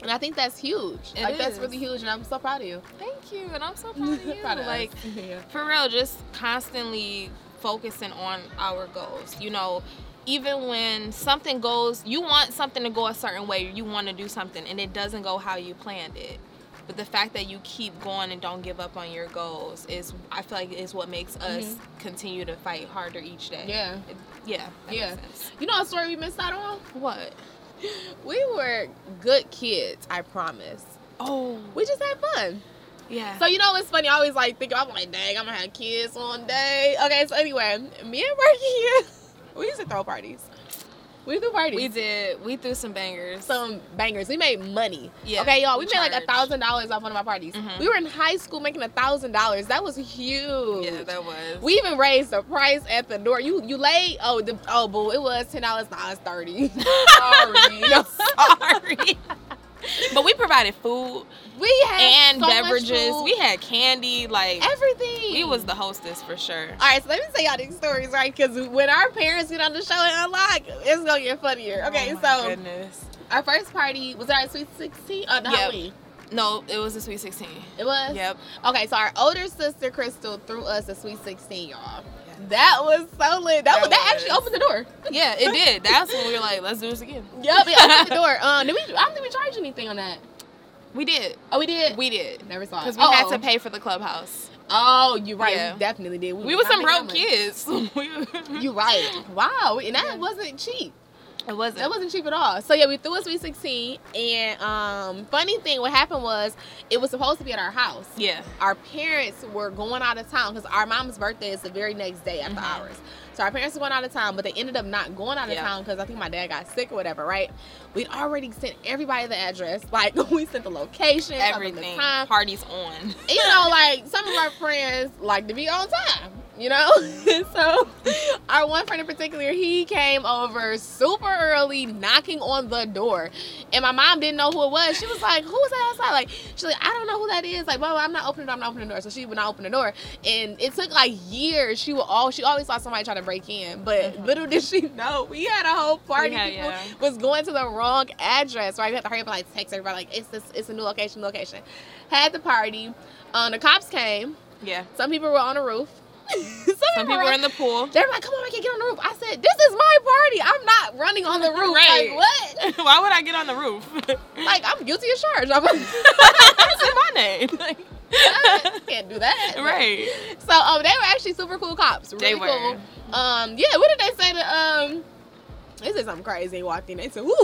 And I think that's huge. It like that's really huge, and I'm so proud of you. Thank you, and I'm so proud of you. Proud of like yeah. for real, just constantly focusing on our goals. You know, even when something goes, you want something to go a certain way. You want to do something, and it doesn't go how you planned it. But the fact that you keep going and don't give up on your goals is, I feel like, is what makes us continue to fight harder each day. Mm-hmm. Yeah. It- yeah. Yeah. Makes sense. You know a story we missed out on? What? We were good kids, I promise. Oh. We just had fun. Yeah. So you know it's funny. I always like think I'm like, dang, I'm gonna have kids one day. Okay, so anyway, me and Marky, we used to throw parties. We threw parties. we did. We threw some bangers. some bangers. We made money. Yeah, Okay, y'all. We, we made like a thousand dollars off one of my parties. Mhm. We were in high school making a thousand dollars. That was huge. yeah, that was. we even raised the price at the door. You you laid oh the oh boo it was ten dollars now it's thirty. Sorry. No, sorry. but we provided food we had and so beverages. We had candy. Like everything. we was the hostess for sure. All right, so let me tell y'all these stories, right? Because when our parents get on the show and unlock, it's gonna get funnier. Oh okay, Oh so goodness. our first party was our Sweet Sixteen. Oh, no, Yep. Halloween. No, it was a sweet sixteen. It was. Yep. Okay, so our older sister Crystal threw us a Sweet Sixteen, y'all. That was so lit. That, That was, that actually opened the door. Yeah, it did. That's when we were like, let's do this again. Yep, it opened the door. Um, did we? I don't think we charged anything on that. We did. Oh, we did. We did. never saw it. Because we had Oh. to pay for the clubhouse. Oh, you're right. Yeah. We definitely did. We were some broke kids. you're right. Wow, and that Yeah. wasn't cheap. It wasn't. That wasn't cheap at all. So yeah, we threw a sweet sixteen, and um, funny thing, what happened was it was supposed to be at our house. yeah. Our parents were going out of town because our mom's birthday is the very next day after Mhm. ours. So our parents were going out of town, but they ended up not going out of Yeah. town because I think my dad got sick or whatever. Right? We'd already sent everybody the address. Like we sent the location, Everything. the time. Parties on. you know, like some of our friends like to be on time. You know? so our one friend in particular, he came over super early, knocking on the door. And my mom didn't know who it was. She was like, Who was that outside? Like, she's like, I don't know who that is. Like, well, I'm not opening the door, I'm not opening the door. So she would not open the door. And it took like years. She would all she always saw somebody trying to break in. But Mhm. little did she know, we had a whole party. had- People yeah. was going to the wrong address. Right? We had to hurry up and like text everybody like it's this it's a new location, location. Had the party. Um, the cops came. Yeah. Some people were on the roof. Some, Some people were in the pool. They're like, "Come on, I can't get on the roof." I said, "This is my party. I'm not running on the roof." Right. Like what? Why would I get on the roof? Like I'm guilty of charge. I'm it's my name. I can't do that. right. So um, they were actually super cool cops. Really They were. cool. Um, yeah. What did they say to um? They said something crazy. They walked in. They said, "Woo,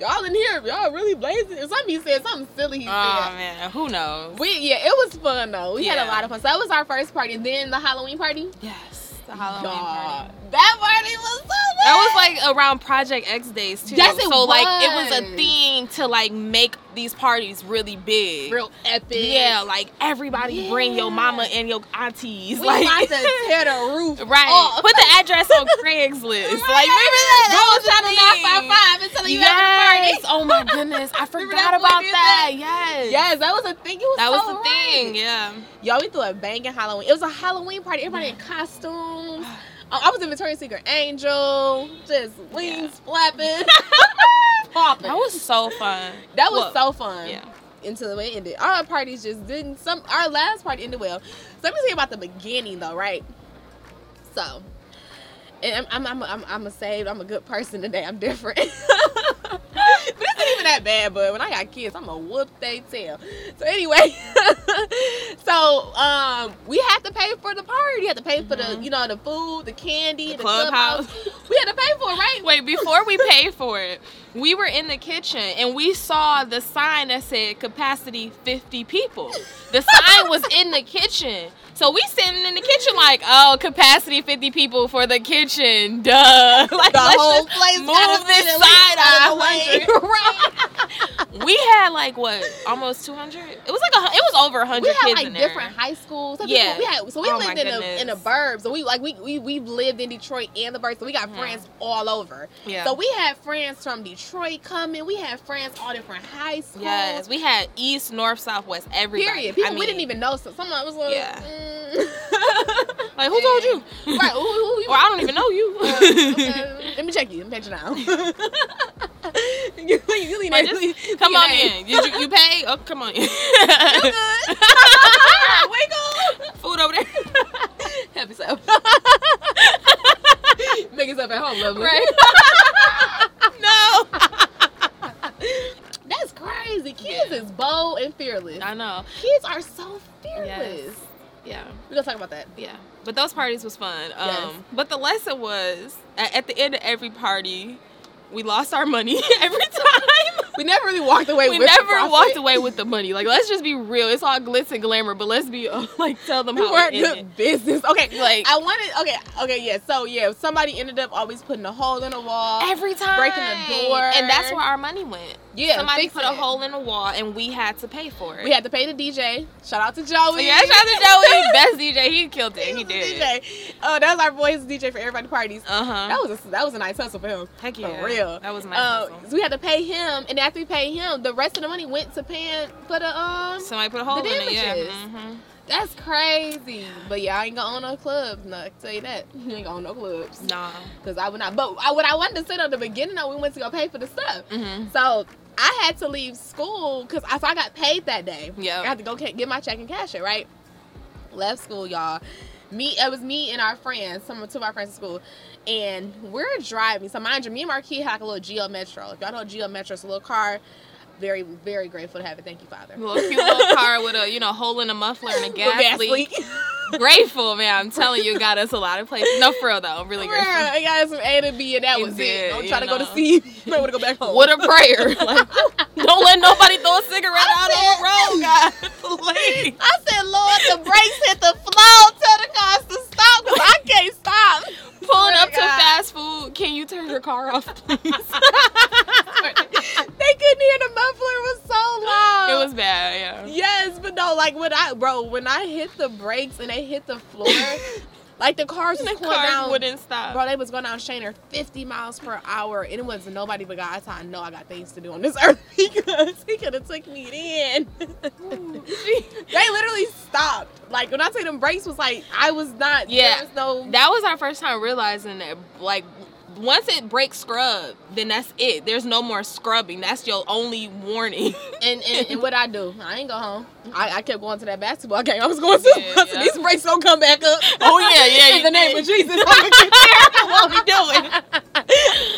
y'all in here? Y'all really blazing?" Or something he said. Something silly he Oh said. man, who knows? We yeah, it was fun though. We had a lot of fun. So that was our first party. Then the Halloween party. Yes, the Halloween party. That party was so good. That was like around Project X days too. Yes, it so like it was was. a thing to like make these parties really big. real epic. Yeah, like everybody bring your mama and your aunties. We like to tear the roof Right. off. Put the address on Craigslist. like remember that? That was was channel the thing. 955 and telling you Yes. having a party. Oh my goodness. I forgot about that. that? Yes. Yes, that was a thing. It was That was the right. thing. Yeah. Y'all, we threw a banging Halloween. It was a Halloween party. Everybody in costumes. I was in Victoria's Secret Angel, just wings flapping, popping. That was so fun. that was Well, so fun. Yeah. Until the way it ended. Our parties just didn't. Some our last party ended well. So let me tell you about the beginning though, right? So, and I'm I'm I'm I'm, I'm a saved. I'm a good person today. I'm different. but it's not even that bad. But when I got kids, I'm a whoop they tail. So anyway, so um, we had to pay for the party. We had to pay for the Mhm. you know the food, the candy, the, clubhouse. We had to pay for it, right? Wait, before we paid for it, we were in the kitchen and we saw the sign that said capacity 50 people. The sign was in the kitchen. So we sitting in the kitchen like, oh, capacity 50 people for the kitchen. Duh. Like, the let's whole just place move this fit at least side out of the way. 500. right? We had like what, almost 200? It was like a, it was over 100 we had kids like in there. different high schools. Some Yeah. people- we had so we Oh lived in a in goodness. burbs. So we like we we we've lived in Detroit and the burbs. So we got Mhm. friends all over. Yeah. So we had friends from Detroit coming. We had friends all different high schools. Yes, we had east, north, south, west, everybody. Period. People I we didn't even know. So some was like, Yeah. mm. Like, who told you? right? Who, who, you? Well, I don't even know you. Uh, okay, Let me check you. Let me check you now. you, you lean Like, just come on in. in. You, you, you pay? Oh, come on in. You good? Wiggle. Food over there. Help yourself. Make yourself at home, lovely. Right. no. That's crazy. Kids Yeah. is bold and fearless. I know. Kids are so fearless. Yes. Yeah. We're gonna talk about that. Yeah. But those parties was fun. Um, Yes. But the lesson was at, at the end of every party, we lost our money every time. We never really walked away we with the never walked away with the money. Like, let's just be real. It's all glitz and glamour, but let's be uh, like, tell them We how weren't good ended. business. Okay, Like- I wanted. Okay, okay, yeah. So yeah, somebody ended up always putting a hole in the wall. Every time. breaking the door. And that's where our money went. Yeah, Somebody put a hole in the wall and we had to pay for it. We had to pay the DJ. Shout out to Joey. Yeah, shout out to Joey. Best DJ. He killed it. He He did. DJ. Oh, that was our boys DJ for everybody parties. Uh huh. That was a, that was a nice hustle for him. Heck yeah. For real. That was a nice. Uh, so we had to pay him, and after we paid him, the rest of the money went to paying for the um. Somebody put a hole in it. Yeah. damages. hmm That's crazy. But yeah, I ain't gonna own no clubs. No, I tell you that. You ain't gonna own no clubs. Nah. Cause I would not. But I, what I wanted to say at the beginning, though, we went to go pay for the stuff. hmm So I had to leave school because I, so I got paid that day. Yeah. I had to go get my check and cash it, right? Left school, y'all. Me, it was me and our friends, some two of our friends at school, and we're driving. So mind you, me and Marquis had like a little Geo Metro. If y'all know Geo Metro, it's a little car. Very, very grateful to have it. Thank you, Father. well A cute little car with a you know hole in a muffler and a gas, leak. Grateful, man. I'm telling you, got us a lot of places. No, for real though. I'm really grateful. I got some A to B, and that It was it. did, Don't you try to go to know. C. You might want to go back home. What a prayer! Like, don't let nobody throw a cigarette out on the road, guys. Please. I said, Lord, the brakes hit the floor. Tell the cars to stop because I can't stop. Pulling up to fast food. Can you turn your car off, please? they couldn't hear the muffler was so loud. it was bad. Yeah. Yes, but no, like when I bro, when I hit the brakes and they hit the floor, Like the cars was the pulling car down. wouldn't stop. Bro, they was going down Shaner 50 miles per hour, and it was nobody but God. How I know I got things to do on this earth because he could have took me in. they literally stopped. Like when I say them brakes was like I was not. Yeah. there was no. that was our first time realizing that like once it breaks scrub, then that's it. There's no more scrubbing. That's your only warning. And, and, and what I do, I ain't go home. I, I kept going to that basketball game. I was going to. Yeah, yeah. These brakes don't come back up. Oh, yeah, yeah, In the name of Jesus, I'm gonna get there. What we doing?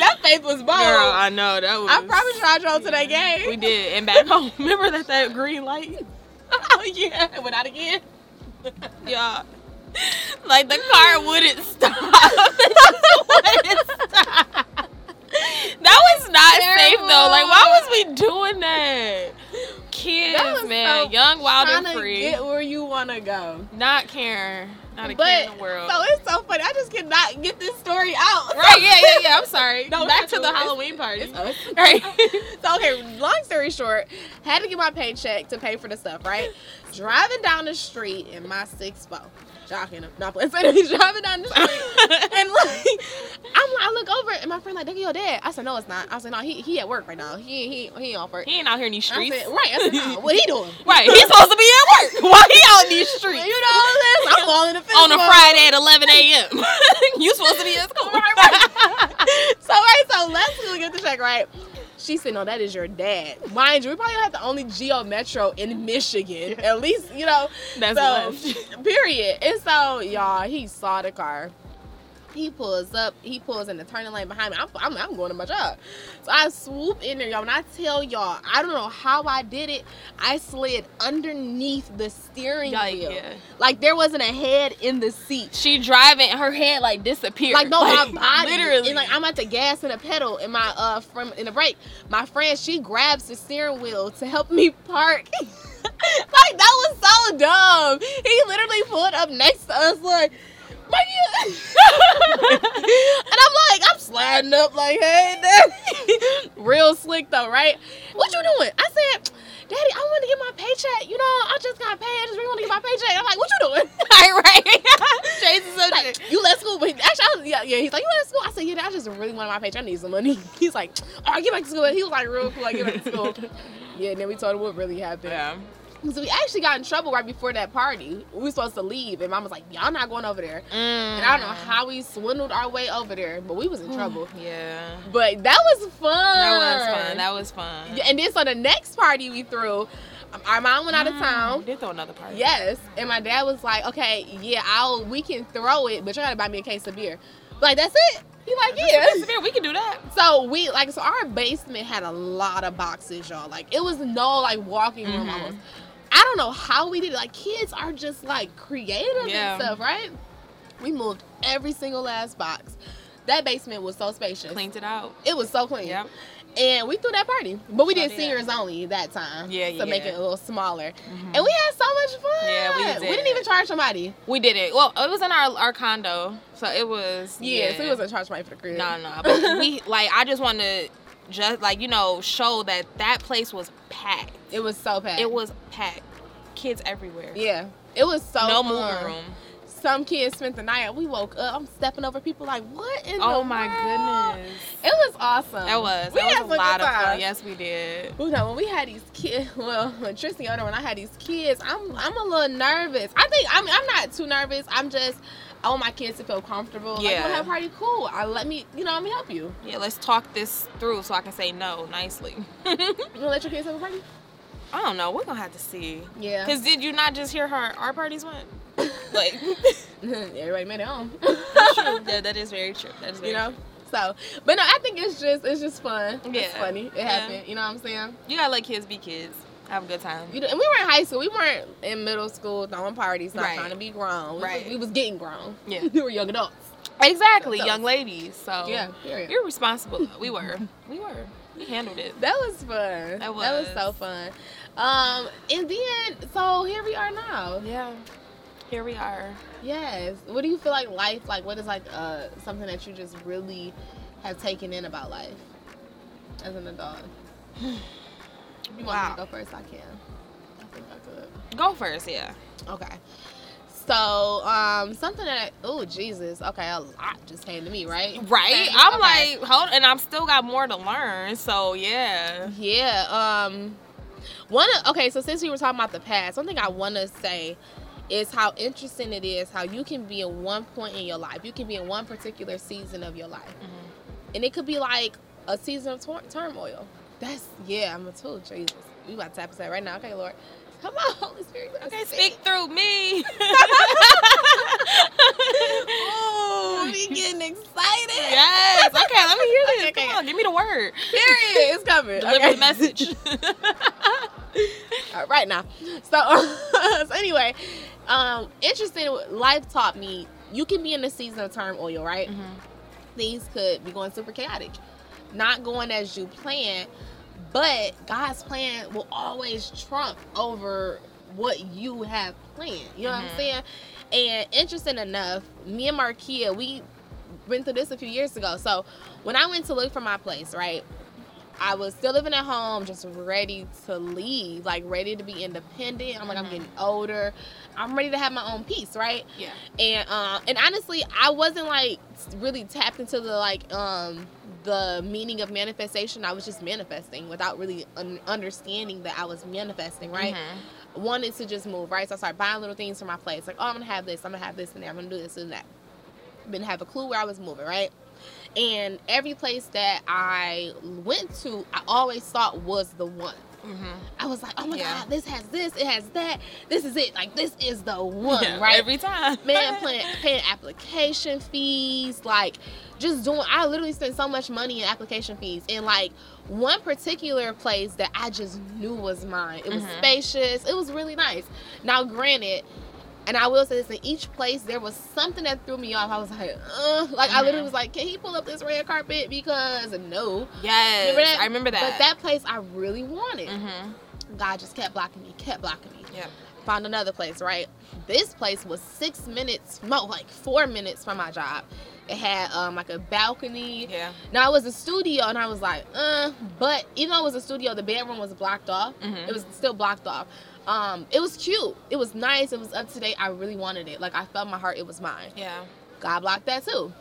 that faith was bold. Girl, I know that was. I promise you, I drove to that game. we did, and back home. Remember that that green light? oh yeah, it went out again. Yeah. Like the car wouldn't stop. It wouldn't stop. That was not safe though. Like, why was we doing that? Kids, That man, so young, wild, and free. get where you want to go. Not caring. Not a But care in the world. so it's so funny. I just cannot get this story out. right? Yeah, yeah, yeah. I'm sorry. No, Back to the. It's- Halloween party. It's. Right. so okay, long story short, had to get my paycheck to pay for the stuff, right? Driving down the street in my six four. Jocking him. Not playing. So he's driving down the street. and like I'm I look over and my friend like, "Nigga, your dad." I said, "No, it's not." I said, "No, he he at work right now. He he he off work." he ain't out here in these I streets. said, right. I said, no, what he doing? Right, he's supposed to be at work. Why he out in these streets? You know what I'm saying? I'm all in the on a. Friday at 11 a.m. you supposed to be at school. Right, right. so right, so let's go get the check right. She said, "No, that is your dad." Mind you, we probably have the only Geo Metro in Michigan, at least you know. That's so, left. period. And so, y'all, he saw the car. He pulls up. He pulls in the turning lane behind me. I'm, I'm, I'm going to my job. So I swoop in there, y'all. When I tell y'all, I don't know how I did it. I slid underneath the steering Like, wheel. yeah. Like there wasn't a head in the seat. She driving, her head like disappeared. Like no, my body. Literally. And like I'm at the gas and the pedal and my uh from in the brake. My friend, she grabs the steering wheel to help me park. like that was so dumb. He literally pulled up next to us like "My you-" and I'm like, I'm sliding up like, hey, daddy. Real slick though, right? What you doing? I said, Daddy, I want to get my paycheck. You know, I just got paid. I just really want to get my paycheck. I'm like, what you doing? right, right. He's like, you left school, but actually, I was, yeah, yeah. He's like, you left school. I said, yeah, I just really wanted my paycheck. I need some money. He's like, all right, get back to school. He was like, real cool, like, get back to school. yeah, and then we told him what really happened. Yeah. So we actually got in trouble right before that party. We were supposed to leave, and mom was like, y'all not going over there. And I don't know how we swindled our way over there, but we was in trouble. Yeah. But that was fun. That was fun. That was fun. And then so the next party we threw, our mom went out of Mm, town. Did throw another party. Yes, and my dad was like, "Okay, yeah, I'll we can throw it, but you gotta buy me a case of beer." Like that's it. He like, yeah. Severe, we can do that. So we like so our basement had a lot of boxes, y'all. Like it was no like walking room Mhm. almost. I don't know how we did it. Like kids are just like creative Yeah. and stuff, right? We moved every single last box. That basement was so spacious. Cleaned it out. It was so clean. Yep. And we threw that party. But we did did. seniors only that time. Yeah, yeah. To make it a little smaller. Mhm. And we had so much fun. Yeah, we did. We didn't even charge somebody. We did it. Well, it was in our our condo, so it was. Yeah, so we wasn't charged money for the crib. No, no. But we like. I just want to just like you know show that that place was packed. It was so packed. It was packed. Kids everywhere. Yeah. It was so no fun. moving room. Some kids spent the night. We woke up. I'm stepping over people like, what in Oh the my world? goodness. It was awesome. It was. We That had was a lot of fun. Yes, we did. You know, when we had these kids, well, when Tristan older, when I had these kids, I'm I'm a little nervous. I think I'm I'm not too nervous. I'm just I want my kids to feel comfortable. Like, Yeah. want to have a party? Cool. I let me, you know, let me help you. Yeah, let's talk this through so I can say no nicely. You gonna let your kids have a party? I don't know. We're gonna have to see. Yeah. Cause did you not just hear how our parties went? Like, Everybody made it home. that's true. Yeah, that is very true. That is very you know. So, but no, I think it's just it's just fun. Yeah. It's funny. It Yeah. happened. You know what I'm saying? You gotta let kids be kids. Have a good time. You and we were in high school. We weren't in middle school throwing parties, not Right. trying to be grown. We, Right. was, we was getting grown. Yeah. we were young adults. Exactly, young ladies. So Yeah. Period. you're responsible. We were. We were. We handled it. That was fun. That was so was. so fun. Um, and then so here we are now. Yeah. Here we are. Yes. What do you feel like life like? What is like uh something that you just really have taken in about life as an adult? You want me Wow. to go first, I can. I think I could. Go first, yeah. Okay. So, um, something that oh Jesus, okay, a lot just came to me, right? Right. I'm Okay. like, hold, and I'm still got more to learn. So yeah. Yeah. Um, one. Okay, so since we were talking about the past, one thing I want to say is how interesting it is how you can be in one point in your life. You can be in one particular season of your life, Mm-hmm. and it could be like a season of tor- turmoil. That's yeah. I'm a tool. Jesus, we about to tap into that right now. Okay, Lord, come on, Holy Spirit. Okay, speak through me. Ooh, we getting excited. yes. Okay, let me hear this. Okay, okay. Come on, give me the word. Period. It's coming. Deliver Okay. the message. All right now. So, so anyway, um, interesting. Life taught me you can be in a season of turmoil, right? Mhm. Things could be going super chaotic, not going as you plan. but God's plan will always trump over what you have planned. You know what I'm Mhm. saying? And interesting enough, me and Markia, we went through this a few years ago. So when I went to look for my place, right? I was still living at home, just ready to leave, like ready to be independent. I'm like, I'm Mhm. getting older. I'm ready to have my own peace, right? Yeah. And uh, and honestly, I wasn't like really tapped into the like um the meaning of manifestation. I was just manifesting without really un- understanding that I was manifesting, right? Mhm. Wanted to just move, right? So I started buying little things for my place, like oh, I'm gonna have this, I'm gonna have this and that, I'm gonna do this and that. Didn't have a clue where I was moving, right? And every place that I went to, I always thought was the one. Mhm. I was like, oh my Yeah. god, this has this, it has that, this is it, like this is the one, Yeah, right? Every time. man paying, paying application fees like just doing i literally spent so much money in application fees and like one particular place that i just knew was mine it was Mhm. spacious it was really nice now granted and I will say this: in each place, there was something that threw me off. I was like, uh, like I literally was like, "Can he pull up this red carpet?" Because no, Yes. Remember that? I remember that. but that place I really wanted. Mhm. God just kept blocking me, kept blocking me Yep. found another place, right? This place was six minutes, no, like four minutes from my job. It had um like a balcony. Yeah. Now it was a studio, and I was like, uh, but even though it was a studio, the bedroom was blocked off. Mhm. It was still blocked off. Um, it was cute. It was nice. It was up to date. I really wanted it. Like I felt my heart it was mine. Yeah. God blocked that too.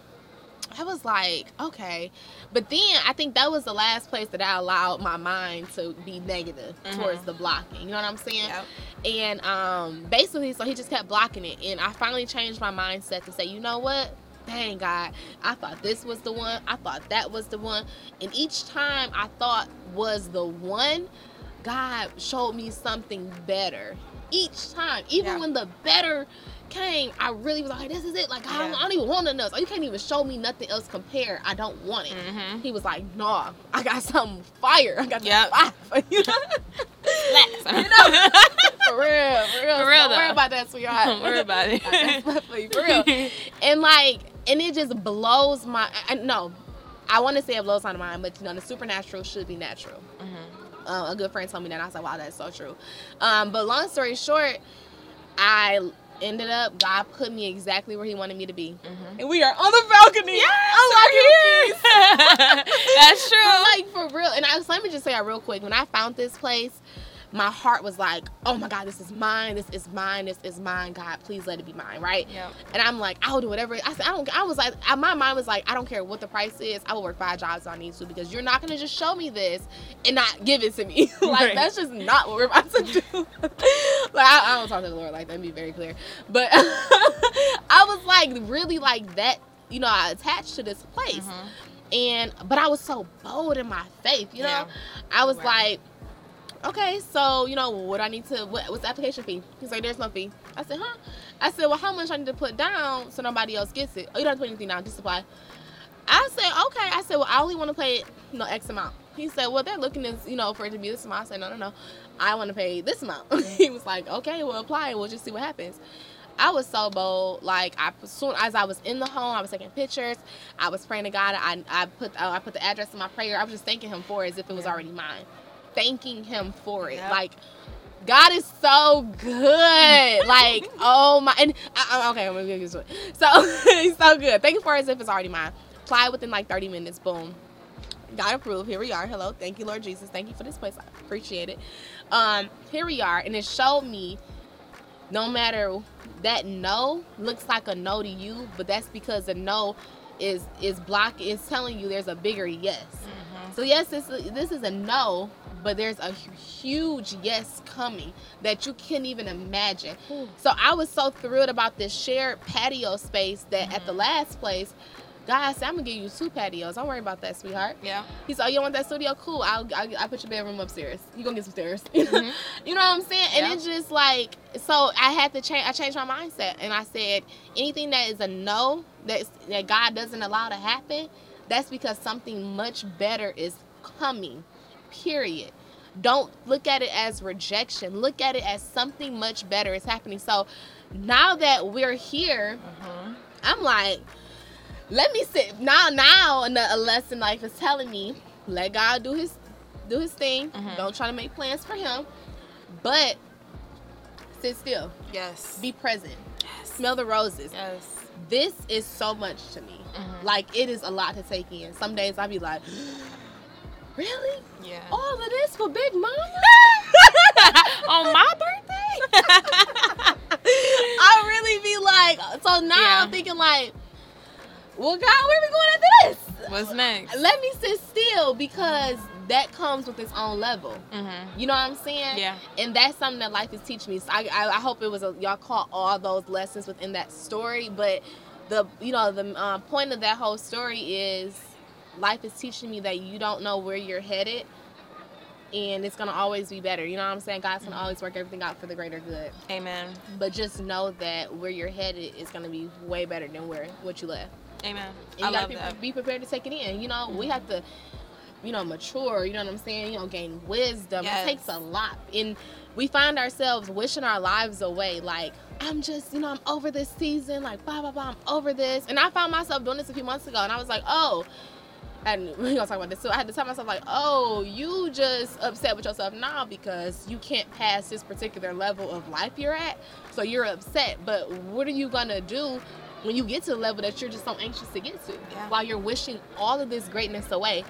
I was like, okay. But then I think that was the last place that I allowed my mind to be negative Mhm. towards the blocking. You know what I'm saying? Yep. And um, basically, so he just kept blocking it. And I finally changed my mindset to say, you know what? Dang, God, I thought this was the one. I thought that was the one. And each time I thought was the one, God showed me something better. Each time, even Yeah. when the better came, I really was like, this is it. Like, I, don't, I don't even want nothing else. You can't even show me nothing else compared. I don't want it. Mhm. He was like, nah, I got something fire. I got the Yep. fire for you. You know? for real, for real. For real, Don't worry about that, sweetheart. Don't worry about it. I got stuff for real. And like, and it just blows my. I, no, I want to say it blows my mind, but you know, the supernatural should be natural. Mhm. Uh, a good friend told me that. And I was like, wow, that's so true. Um, but long story short, I ended up God put me exactly where He wanted me to be, Mhm. and we are on the balcony. I'm like, here. That's true. I'm like for real. And I let me just say that real quick. When I found this place, my heart was like, oh my God, this is mine. This is mine. This is mine. God, please let it be mine, right? Yep. And I'm like, I'll do whatever. I said, I don't. I was like, I- my mind was like, I don't care what the price is. I will work five jobs if I need to because you're not gonna just show me this and not give it to me. like Right. that's just not what we're about to do. like I, I don't talk to the Lord like that. Be very clear. But I was like really like that. You know, I attached to this place Mhm. and but I was so bold in my faith, you know. Yeah. I was Right. like, okay, so you know what I need to what, what's the application fee? He's like, there's no fee. I said, huh? I said, well, how much I need to put down so nobody else gets it? Oh, you don't have to put anything down, just apply. I said, okay. I said, well, I only want to pay you know X amount. He said, well, they're looking as you know for it to be this amount. I said, no, no, no, I want to pay this amount. he was like, okay, we'll apply and we'll just see what happens. I was so bold. Like I, as soon as I was in the home, I was taking pictures. I was praying to God. I, I put I put the address in my prayer. I was just thanking Him for it as if it was already mine. Thanking Him for it. Yep. Like God is so good. like oh my. And I, I- okay, I'm gonna get this one. So He's so good. Thank you for it as if it's already mine. Apply within like 30 minutes. Boom. God approved. Here we are. Hello. Thank you, Lord Jesus. Thank you for this place. I appreciate it. Um, here we are, and it showed me no matter that no looks like a no to you, but that's because a no is is block is telling you there's a bigger yes. Mm-hmm. So yes, this this is a no, but there's a huge yes coming that you can't even imagine. So I was so thrilled about this shared patio space that at the Mm-hmm. last place, guys, I'm gonna give you two patios. Don't worry about that, sweetheart. Yeah. He said, "Oh, you want that studio? Cool. I'll I'll, I'll put your bedroom upstairs. You gonna get some stairs. Mhm. you know what I'm saying? And it's just like so. I had to change. I changed my mindset, and I said anything that is a no that that God doesn't allow to happen, that's because something much better is coming. Period. Don't look at it as rejection. Look at it as something much better is happening. So now that we're here, Mhm. I'm like, let me sit now. Now a lesson life is telling me, let God do his do his thing. Mhm. Don't try to make plans for him, but sit still, Yes. be present, yes. smell the roses. Yes. This is so much to me. Mhm. Like it is a lot to take in. Some days I'll be like, really? Yeah. All of this for Big Mama? On my birthday? I really be like, so now Yeah. I'm thinking like, well, God, where we going after this? What's next? Let me sit still because that comes with its own level. Mm-hmm. You know what I'm saying? Yeah. And that's something that life is teaching me. So I, I, I hope it was a, y'all caught all those lessons within that story. But the you know the uh, point of that whole story is life is teaching me that you don't know where you're headed, and it's gonna always be better. You know what I'm saying? God's gonna always work everything out for the greater good. Amen. But just know that where you're headed is gonna be way better than where what you left. Amen. And I you love gotta that. be, be prepared to take it in. You know, we mm-hmm. have to, you know, mature. You know what I'm saying? You know, gain wisdom. Yes. It takes a lot, and we find ourselves wishing our lives away. Like I'm just, you know, I'm over this season. Like blah blah blah. I'm over this. And I found myself doing this a few months ago, and I was like, oh. And we're gonna talk about this So I had to tell myself like, oh, you just upset with yourself now because you can't pass this particular level of life you're at. So you're upset. But what are you gonna do when you get to the level that you're just so anxious to get to? Yeah. While you're wishing all of this greatness away.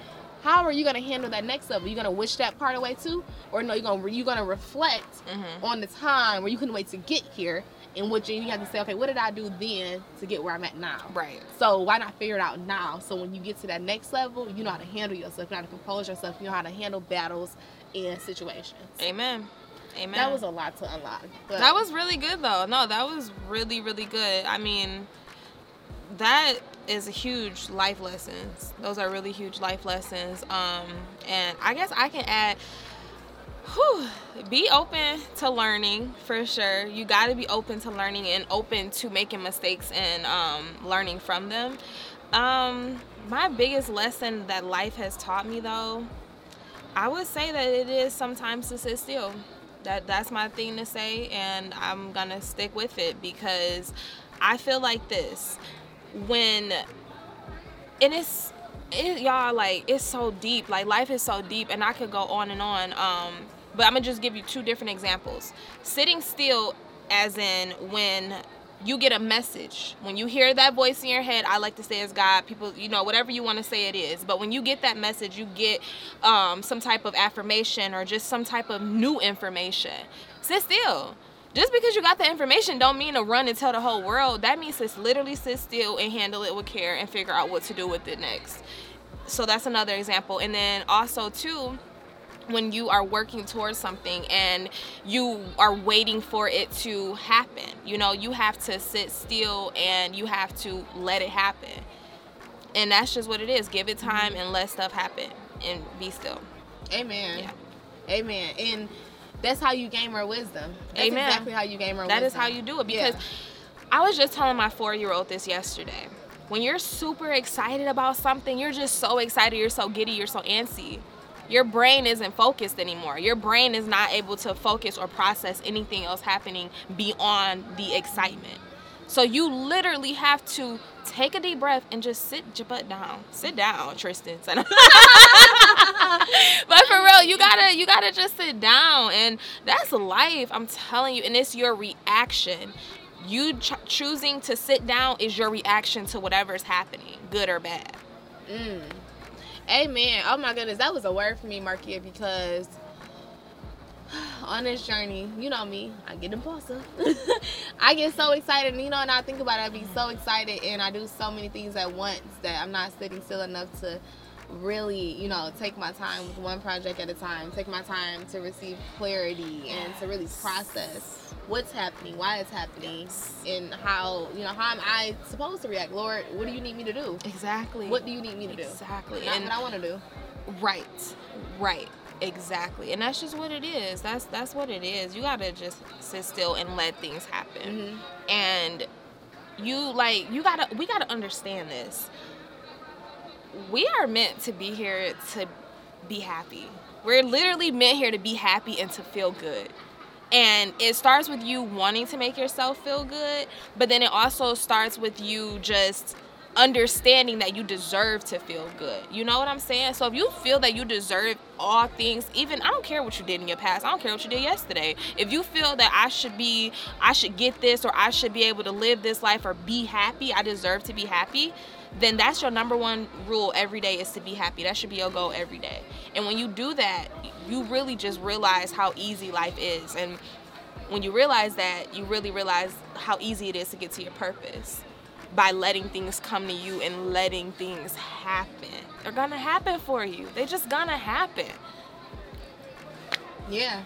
How are you gonna handle that next level? You gonna wish that part away too, or no? You gonna you gonna reflect Mhm. on the time where you couldn't wait to get here, and what you, you have to say, okay, what did I do then to get where I'm at now? Right. So why not figure it out now? So when you get to that next level, you know how to handle yourself, you know how to compose yourself, you know how to handle battles and situations. Amen. Amen. That was a lot to unlock. That was really good though. No, that was really really good. I mean, that is a huge life lessons. Those are really huge life lessons. Um, and I guess I can add. Whew, be open to learning for sure. You got to be open to learning and open to making mistakes and um, learning from them. Um, my biggest lesson that life has taught me, though, I would say that it is sometimes to sit still. That that's my thing to say, and I'm gonna stick with it because I feel like this when and it's it, y'all like it's so deep. Like life is so deep, and I could go on and on. Um, but I'm gonna just give you two different examples. Sitting still, as in when you get a message when you hear that voice in your head i like to say it's god people you know whatever you want to say it is but when you get that message you get um, some type of affirmation or just some type of new information sit still just because you got the information don't mean to run and tell the whole world that means to literally sit still and handle it with care and figure out what to do with it next so that's another example and then also too when you are working towards something and you are waiting for it to happen. You know, you have to sit still and you have to let it happen. And that's just what it is. Give it mm-hmm. time and let stuff happen and be still. Amen. Yeah. Amen. And that's how you gain more wisdom. That's Amen. exactly how you gain more That is wisdom. how you do it Yeah. because I was just telling my four year old this yesterday. When you're super excited about something, you're just so excited, you're so giddy, you're so antsy. Your brain isn't focused anymore. Your brain is not able to focus or process anything else happening beyond the excitement. So you literally have to take a deep breath and just sit your butt down. Sit down, Tristan. but for real, you gotta you gotta just sit down, and that's life. I'm telling you, and it's your reaction. You ch- choosing to sit down is your reaction to whatever's happening, good or bad. Mm. Amen. Oh my goodness, that was a word for me, Markia, because on this journey, you know me, I get impulsive. I get so excited, and you know, and I think about it, I be so excited, and I do so many things at once that I'm not sitting still enough to really, you know, take my time with one project at a time, take my time to receive clarity and to really process what's happening, why it's happening, and how, you know, how am I supposed to react? Lord, what do you need me to do? Exactly. What do you need me to do? Exactly. Not and what I want to do. right, right, exactly. And that's just what it is. That's that's what it is. You gotta just sit still and let things happen. Mhm. And you like you gotta we gotta understand this. We are meant to be here to be happy. We're literally meant here to be happy and to feel good. And it starts with you wanting to make yourself feel good, but then it also starts with you just understanding that you deserve to feel good. You know what I'm saying? So if you feel that you deserve all things, even I don't care what you did in your past. I don't care what you did yesterday. If you feel that I should be I should get this or I should be able to live this life or be happy, I deserve to be happy, then that's your number one rule every day is to be happy. That should be your goal every day. And when you do that, you really just realize how easy life is. And when you realize that, you really realize how easy it is to get to your purpose by letting things come to you and letting things happen. They're gonna happen for you. They're just gonna happen. Yeah.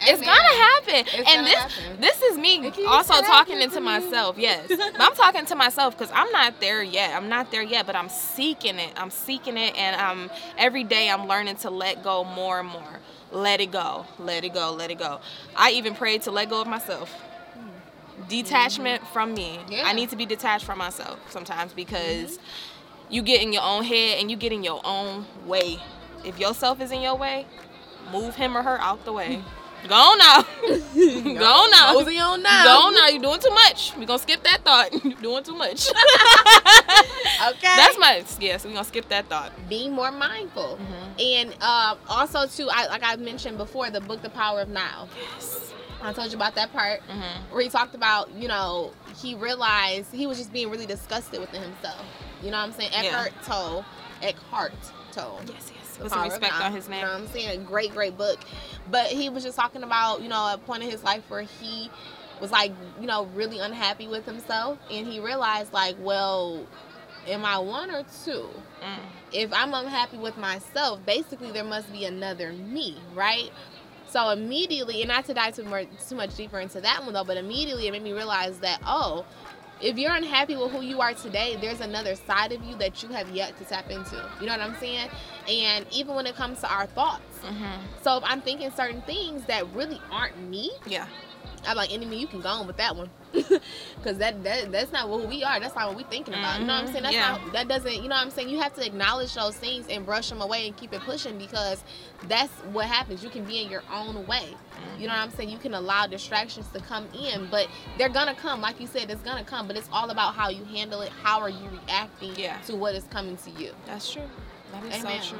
It's Amen. gonna happen. It's and gonna this happen. this is me also talking into me. myself, yes. but I'm talking to myself because I'm not there yet. I'm not there yet, but I'm seeking it. I'm seeking it and um every day I'm learning to let go more and more. Let it go. Let it go. Let it go. I even prayed to let go of myself. Detachment from me. Mm-hmm. Yeah. I need to be detached from myself sometimes because Mm-hmm. you get in your own head and you get in your own way. If yourself is in your way, move him or her out the way. Go on now. Go on now. Mosey on now. Go on now. You're doing too much. We're gonna skip that thought. You're doing too much. Okay. That's my yes. We're gonna skip that thought. Be more mindful. Mhm. And uh, also too, I like I mentioned before, the book The Power of Now. Yes. I told you about that part Mm-hmm. where he talked about, you know, he realized he was just being really disgusted with himself. You know what I'm saying? Yeah. Eckhart Tolle. Eckhart Tolle. Yes. Yes. Put some respect on his name. You know what I'm saying? A great, great book. But he was just talking about, you know, a point in his life where he was like, you know, really unhappy with himself. And he realized, like, well, am I one or two? Mm. if I'm unhappy with myself, basically there must be another me, right? So immediately, and not to dive too more too much deeper into that one though, but immediately it made me realize that oh, if you're unhappy with who you are today, there's another side of you that you have yet to tap into. You know what I'm saying? And even when it comes to our thoughts, Mm-hmm. so if I'm thinking certain things that really aren't me, Yeah. I'm like, enemy, you can go on with that one. Because that, that that's not who we are. That's not what we're thinking about. You know what I'm Mhm, saying? That's yeah. not, that doesn't, you know what I'm saying? You have to acknowledge those things and brush them away and keep it pushing because that's what happens. You can be in your own way. You know what I'm saying? You can allow distractions to come in, but they're going to come. Like you said, it's going to come. But it's all about how you handle it. How are you reacting Yeah. to what is coming to you? That's true. That is Amen. so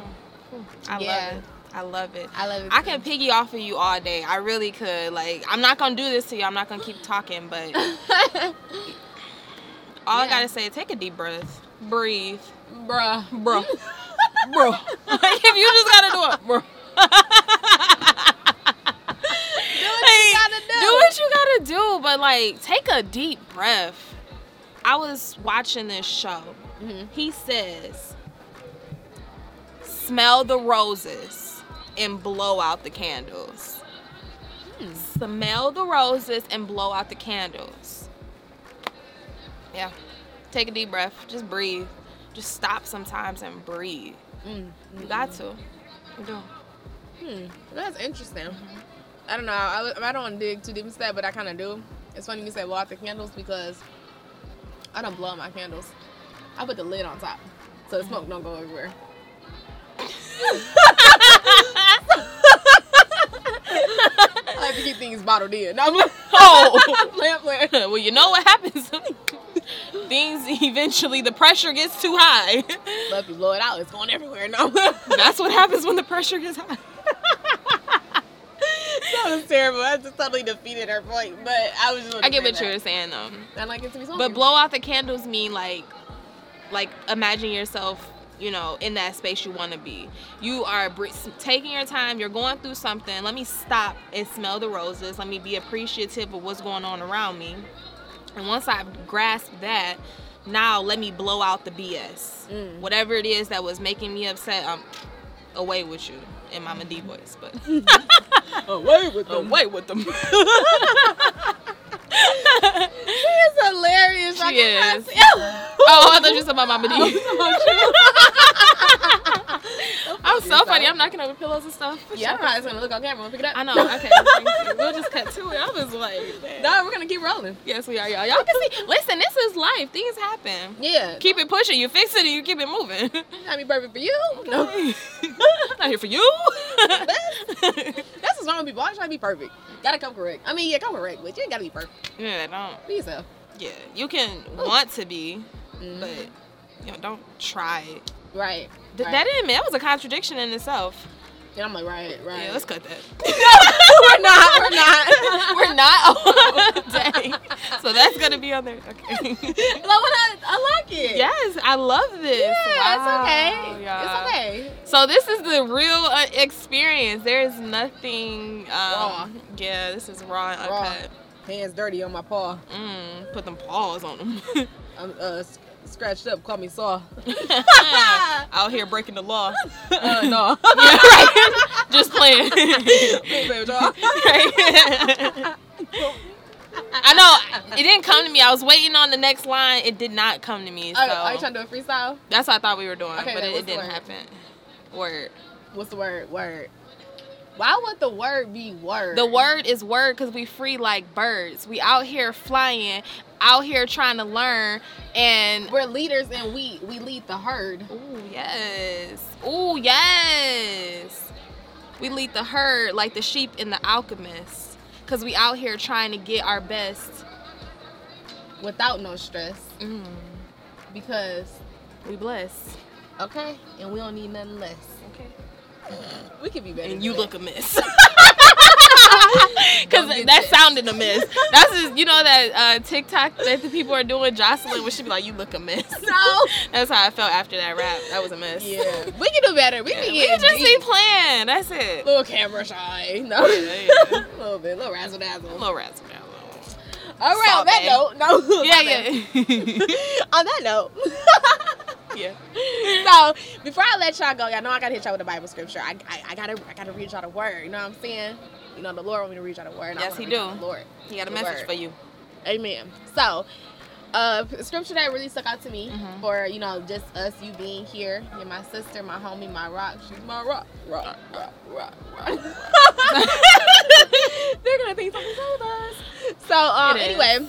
true. I Yeah. love it. I love it. I love it. I too. can piggy off of you all day. I really could. Like, I'm not gonna do this to you. I'm not gonna keep talking, but all I gotta say, take a deep breath, breathe, Bruh. bro, bro. like, if you just gotta do it, bro. Do what you gotta do. do what you gotta do, but like, take a deep breath. I was watching this show. Mhm. He says, "Smell the roses and blow out the candles." Smell the roses and blow out the candles. Yeah. Take a deep breath. Just breathe. Just stop sometimes and breathe. Mm. You got to. You do. Hmm, that's interesting. I don't know. I, I don't want to dig too deep into that, but I kind of do. It's funny you say blow out the candles because I don't blow out my candles. I put the lid on top so the smoke don't go everywhere. I like to keep things bottled in. I'm like, Oh. playing. well, you know what happens. Things eventually, the pressure gets too high. If you blow it out, it's going everywhere. No, That's what happens when the pressure gets high. that was terrible. I just totally defeated her point. But I was just. I get what you're saying though. I like it to be smoky. But blow out the candles mean like, like imagine yourself you know, in that space you want to be. You are br- taking your time, you're going through something. Let me stop and smell the roses. Let me be appreciative of what's going on around me. And once I grasp that, now let me blow out the BS. Mm. Whatever it is that was making me upset, I'm away with you in Mama D voice, but Away with them. away with them. She is hilarious. She cannot is. oh, I thought you said about Mama D. I'm so funny. I'm knocking over pillows and stuff. Yeah, I'm probably just gonna look on camera and pick it up. I know. Okay, thank you. we'll just cut to it. I was like, No, we're gonna keep rolling. yes, we are, y'all. Y'all can see. Listen, this is life. Things happen. Yeah. Keep it pushing. You fix it and you keep it moving. Not be perfect for you. No. Not here for you. That's what's wrong with people. Always trying to be perfect. Gotta come correct. I mean, yeah, come correct, but you ain't gotta be perfect. Yeah, don't. Be yourself. Yeah, you can want to be, Mhm. but you know, don't try it. Right. Th- right. That didn't. That was a contradiction in itself. And I'm like, right, right. Yeah, let's cut that. we're not. We're not. We're not. Dang. So that's gonna be on there. Okay. When I, I like it. yes, I love this. Yeah, Wow, it's okay. y'all. It's okay. So this is the real uh, experience. There is nothing. Um, Raw. Yeah, this is raw and Raw. Hands dirty on my paw. Mm, put them paws on them. I'm uh, scratched up. Call me Saw. Out here breaking the law. Uh, no. Yeah, right. Just playing. Baby doll. Right. I know it didn't come to me. I was waiting on the next line. It did not come to me. So Are, are you trying to do a freestyle? that's what I thought we were doing, Okay, but it, it didn't word? happen. Word. What's the word? Word. Why would the word be word? The word is word because we free like birds. We out here flying, out here trying to learn, and We're leaders and we we lead the herd. ooh yes, ooh yes, we lead the herd like the sheep in the alchemist, cause we out here trying to get our best. without no stress Mm, because we blessed. okay, and we don't need nothing less. We could be better. And you that. look a miss. Cause that that. sounded a miss. That's just, you know that uh, TikTok that the people are doing. Jocelyn, where she be like, "You look a miss." no. That's how I felt after that rap. That was a mess. Yeah, we can do better. We Yeah, can we get just be deep. playing. That's it. little camera shy. No, Yeah, yeah. a little bit, little razzle A dazzle. little razzle dazzle. All right, on that note, no. Yeah, yeah, on that note. Yeah. so before I let y'all go, y'all know I gotta hit y'all with a Bible scripture. I, I, I gotta I gotta read y'all the word. You know what I'm saying? You know the Lord want me to read y'all the word. Yes, he do. the Lord. He got a The message word. for you. Amen. So, uh, scripture that really stuck out to me Mhm. for you know just us, you being here. You're my sister, my homie, my rock. She's my rock, rock, rock, rock, rock. They're gonna think something told us. So, um, anyway,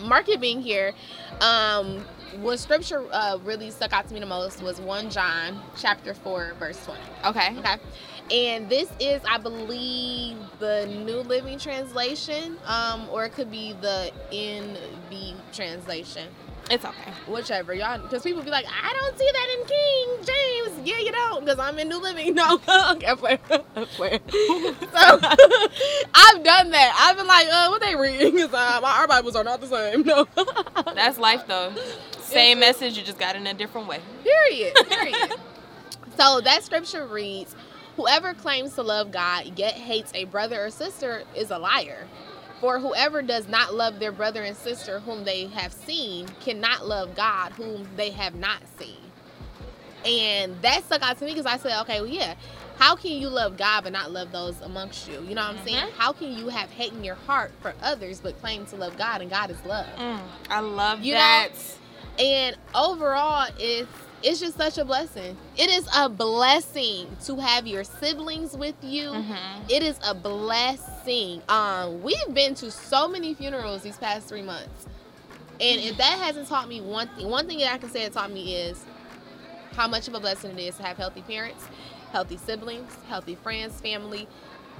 Market being here, um, what scripture uh, really stuck out to me the most was 1 John chapter 4 verse 20. Okay. Okay. And this is, I believe, the New Living Translation, um, or it could be the NB translation, It's okay. whichever y'all. Because people be like, I don't see that in King James. Yeah, you don't, because I'm in New Living. No, okay, I'm playing. I'm playing. So I've done that. I've been like, uh, what they reading? Because uh, my- our Bibles are not the same. No. That's life though. Same message, you just got in a different way. Period. Period. so that scripture reads, Whoever claims to love God yet hates a brother or sister is a liar. For whoever does not love their brother and sister whom they have seen cannot love God whom they have not seen. And that stuck out to me because I said, okay, well, yeah, how can you love God but not love those amongst you? You know what I'm saying? Mhm. How can you have hate in your heart for others but claim to love God and God is love? Mm, I love You know, that. and overall it's it's just such a blessing it is a blessing to have your siblings with you Mhm. it is a blessing um we've been to so many funerals these past three months and if that hasn't taught me one thing one thing that i can say it taught me is how much of a blessing it is to have healthy parents healthy siblings healthy friends family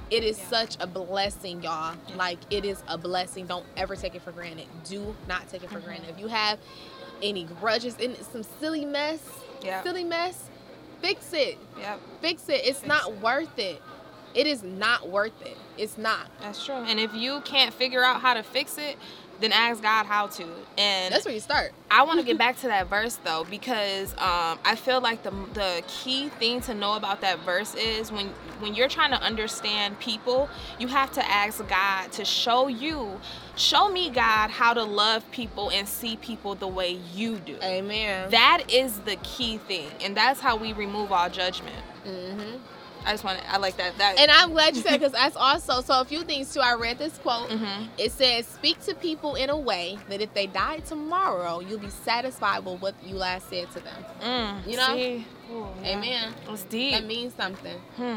it is Yeah. such a blessing y'all Yeah. like it is a blessing don't ever take it for granted do not take it for Mhm. granted if you have any grudges in some silly mess Yep. silly mess fix it Yep. fix it it's Fix not it. worth it it is not worth it it's not That's true. And if you can't figure out how to fix it, then ask God how to. And That's where you start. I want to get back to that verse though because um, I feel like the the key thing to know about that verse is when when you're trying to understand people, you have to ask God to show you, show me God how to love people and see people the way you do. Amen. That is the key thing, and that's how we remove all judgment. hmm I just want to, I like that. That And I'm glad you said because that's also so a few things too. I read this quote. Mhm. It says, "Speak to people in a way that if they died tomorrow, you'll be satisfied with what you last said to them." Mm, You know? see? Ooh, yeah. Amen. It's deep. That means something. Hmm.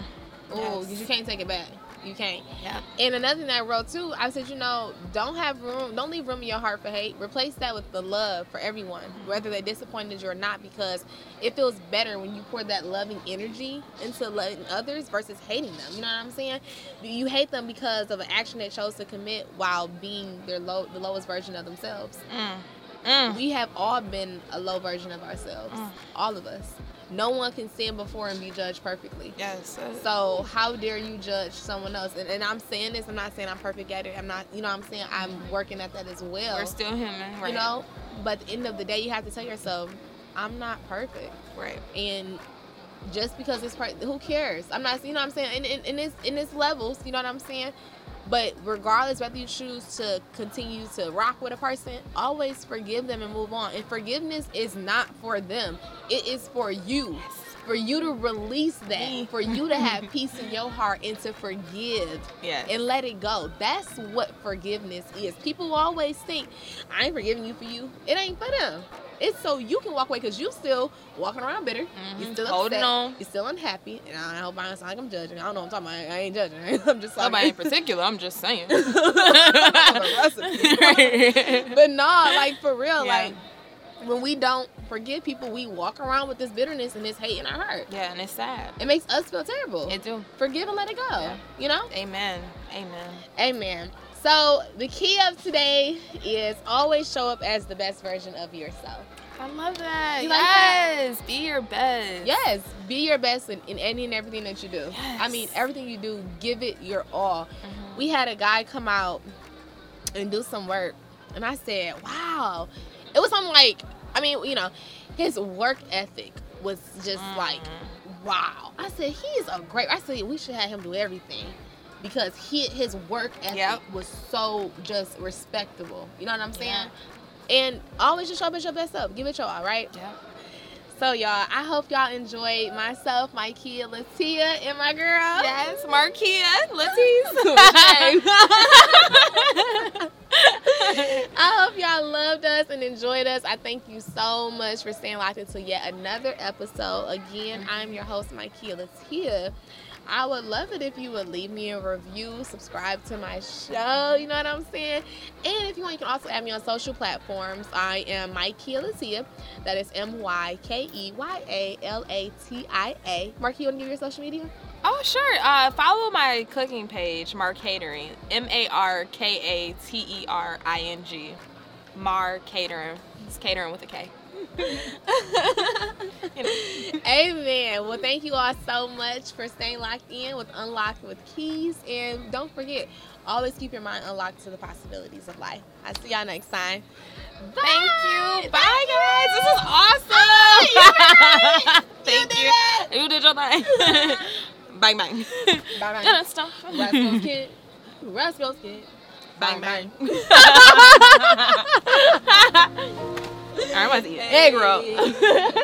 Oh, Yes. you can't take it back. You can't. Yeah. And another thing I wrote too, I said, you know, don't have room, don't leave room in your heart for hate. Replace that with the love for everyone, whether they disappointed you or not, because it feels better when you pour that loving energy into loving others versus hating them. You know what I'm saying? You hate them because of an action they chose to commit while being their low, the lowest version of themselves. Mm. Mm. We have all been a low version of ourselves, Mm. all of us. No one can stand before and be judged perfectly. Yes. So how dare you judge someone else? And, and I'm saying this. I'm not saying I'm perfect at it. I'm not. You know. what I'm saying I'm working at that as well. we're still human. Right. You know. But at the end of the day, you have to tell yourself, I'm not perfect. Right. And just because it's part, who cares? I'm not. You know. what I'm saying. In in, in this in this levels. You know what I'm saying. But regardless whether you choose to continue to rock with a person, always forgive them and move on. And forgiveness is not for them. It is for you. For you to release that. For you to have peace in your heart and to forgive Yeah. and let it go. That's what forgiveness is. People always think, I ain't forgiving you for you. It ain't for them. It's so you can walk away because you still walking around bitter. You Mhm. still Holding on. You're still unhappy. And I hope I don't sound like I'm judging. I don't know what I'm talking about. I ain't judging. I'm just talking. Nobody in particular. I'm just saying. but no, like for real, Yeah. like when we don't forgive people, we walk around with this bitterness and this hate in our heart. yeah, and it's sad. It makes us feel terrible. It do. Forgive and let it go. Yeah. You know? Amen. Amen. Amen. So the key of today is always show up as the best version of yourself. I love that. You like that? yes. Be your best. Yes, be your best in, in any and everything that you do. I mean, everything you do, give it your all. Mhm. We had a guy come out and do some work, and I said, "Wow!" It was something like, I mean, you know, his work ethic was just Mm. like, wow. I said he is a great. I said we should have him do everything because he his work ethic Yep. was so just respectable. You know what I'm saying? Yeah. And always just show up as your best self. Give it your all, right? Yep. So y'all, I hope y'all enjoyed myself, my kid Latia, and my girl. Yes, Marquia, Latisse. I hope y'all loved us and enjoyed us. I thank you so much for staying locked into yet another episode. Again, I'm your host, Mykeya Latia. I would love it if you would leave me a review, subscribe to my show, you know what I'm saying? And if you want, you can also add me on social platforms. I am Mykeya Latia. That is M Y K E Y A L A T I A. Mark, you want to give your social media? oh, sure. Uh, follow my cooking page, Markatering. M A R K A T E R I N G. Markatering. It's catering with a K. You. Amen. Well, thank you all so much for staying locked in with Unlocked with Keys. And don't forget, always keep your mind unlocked to the possibilities of life. I'll see y'all next time. Bye. Thank you. Bye, guys. This is awesome. Thank You you. did You did your thing. bang, bang. Bye bye. Dun, stop. Rascal's kid. Rascal's kid. Bang, bang. I want to eat an egg roll.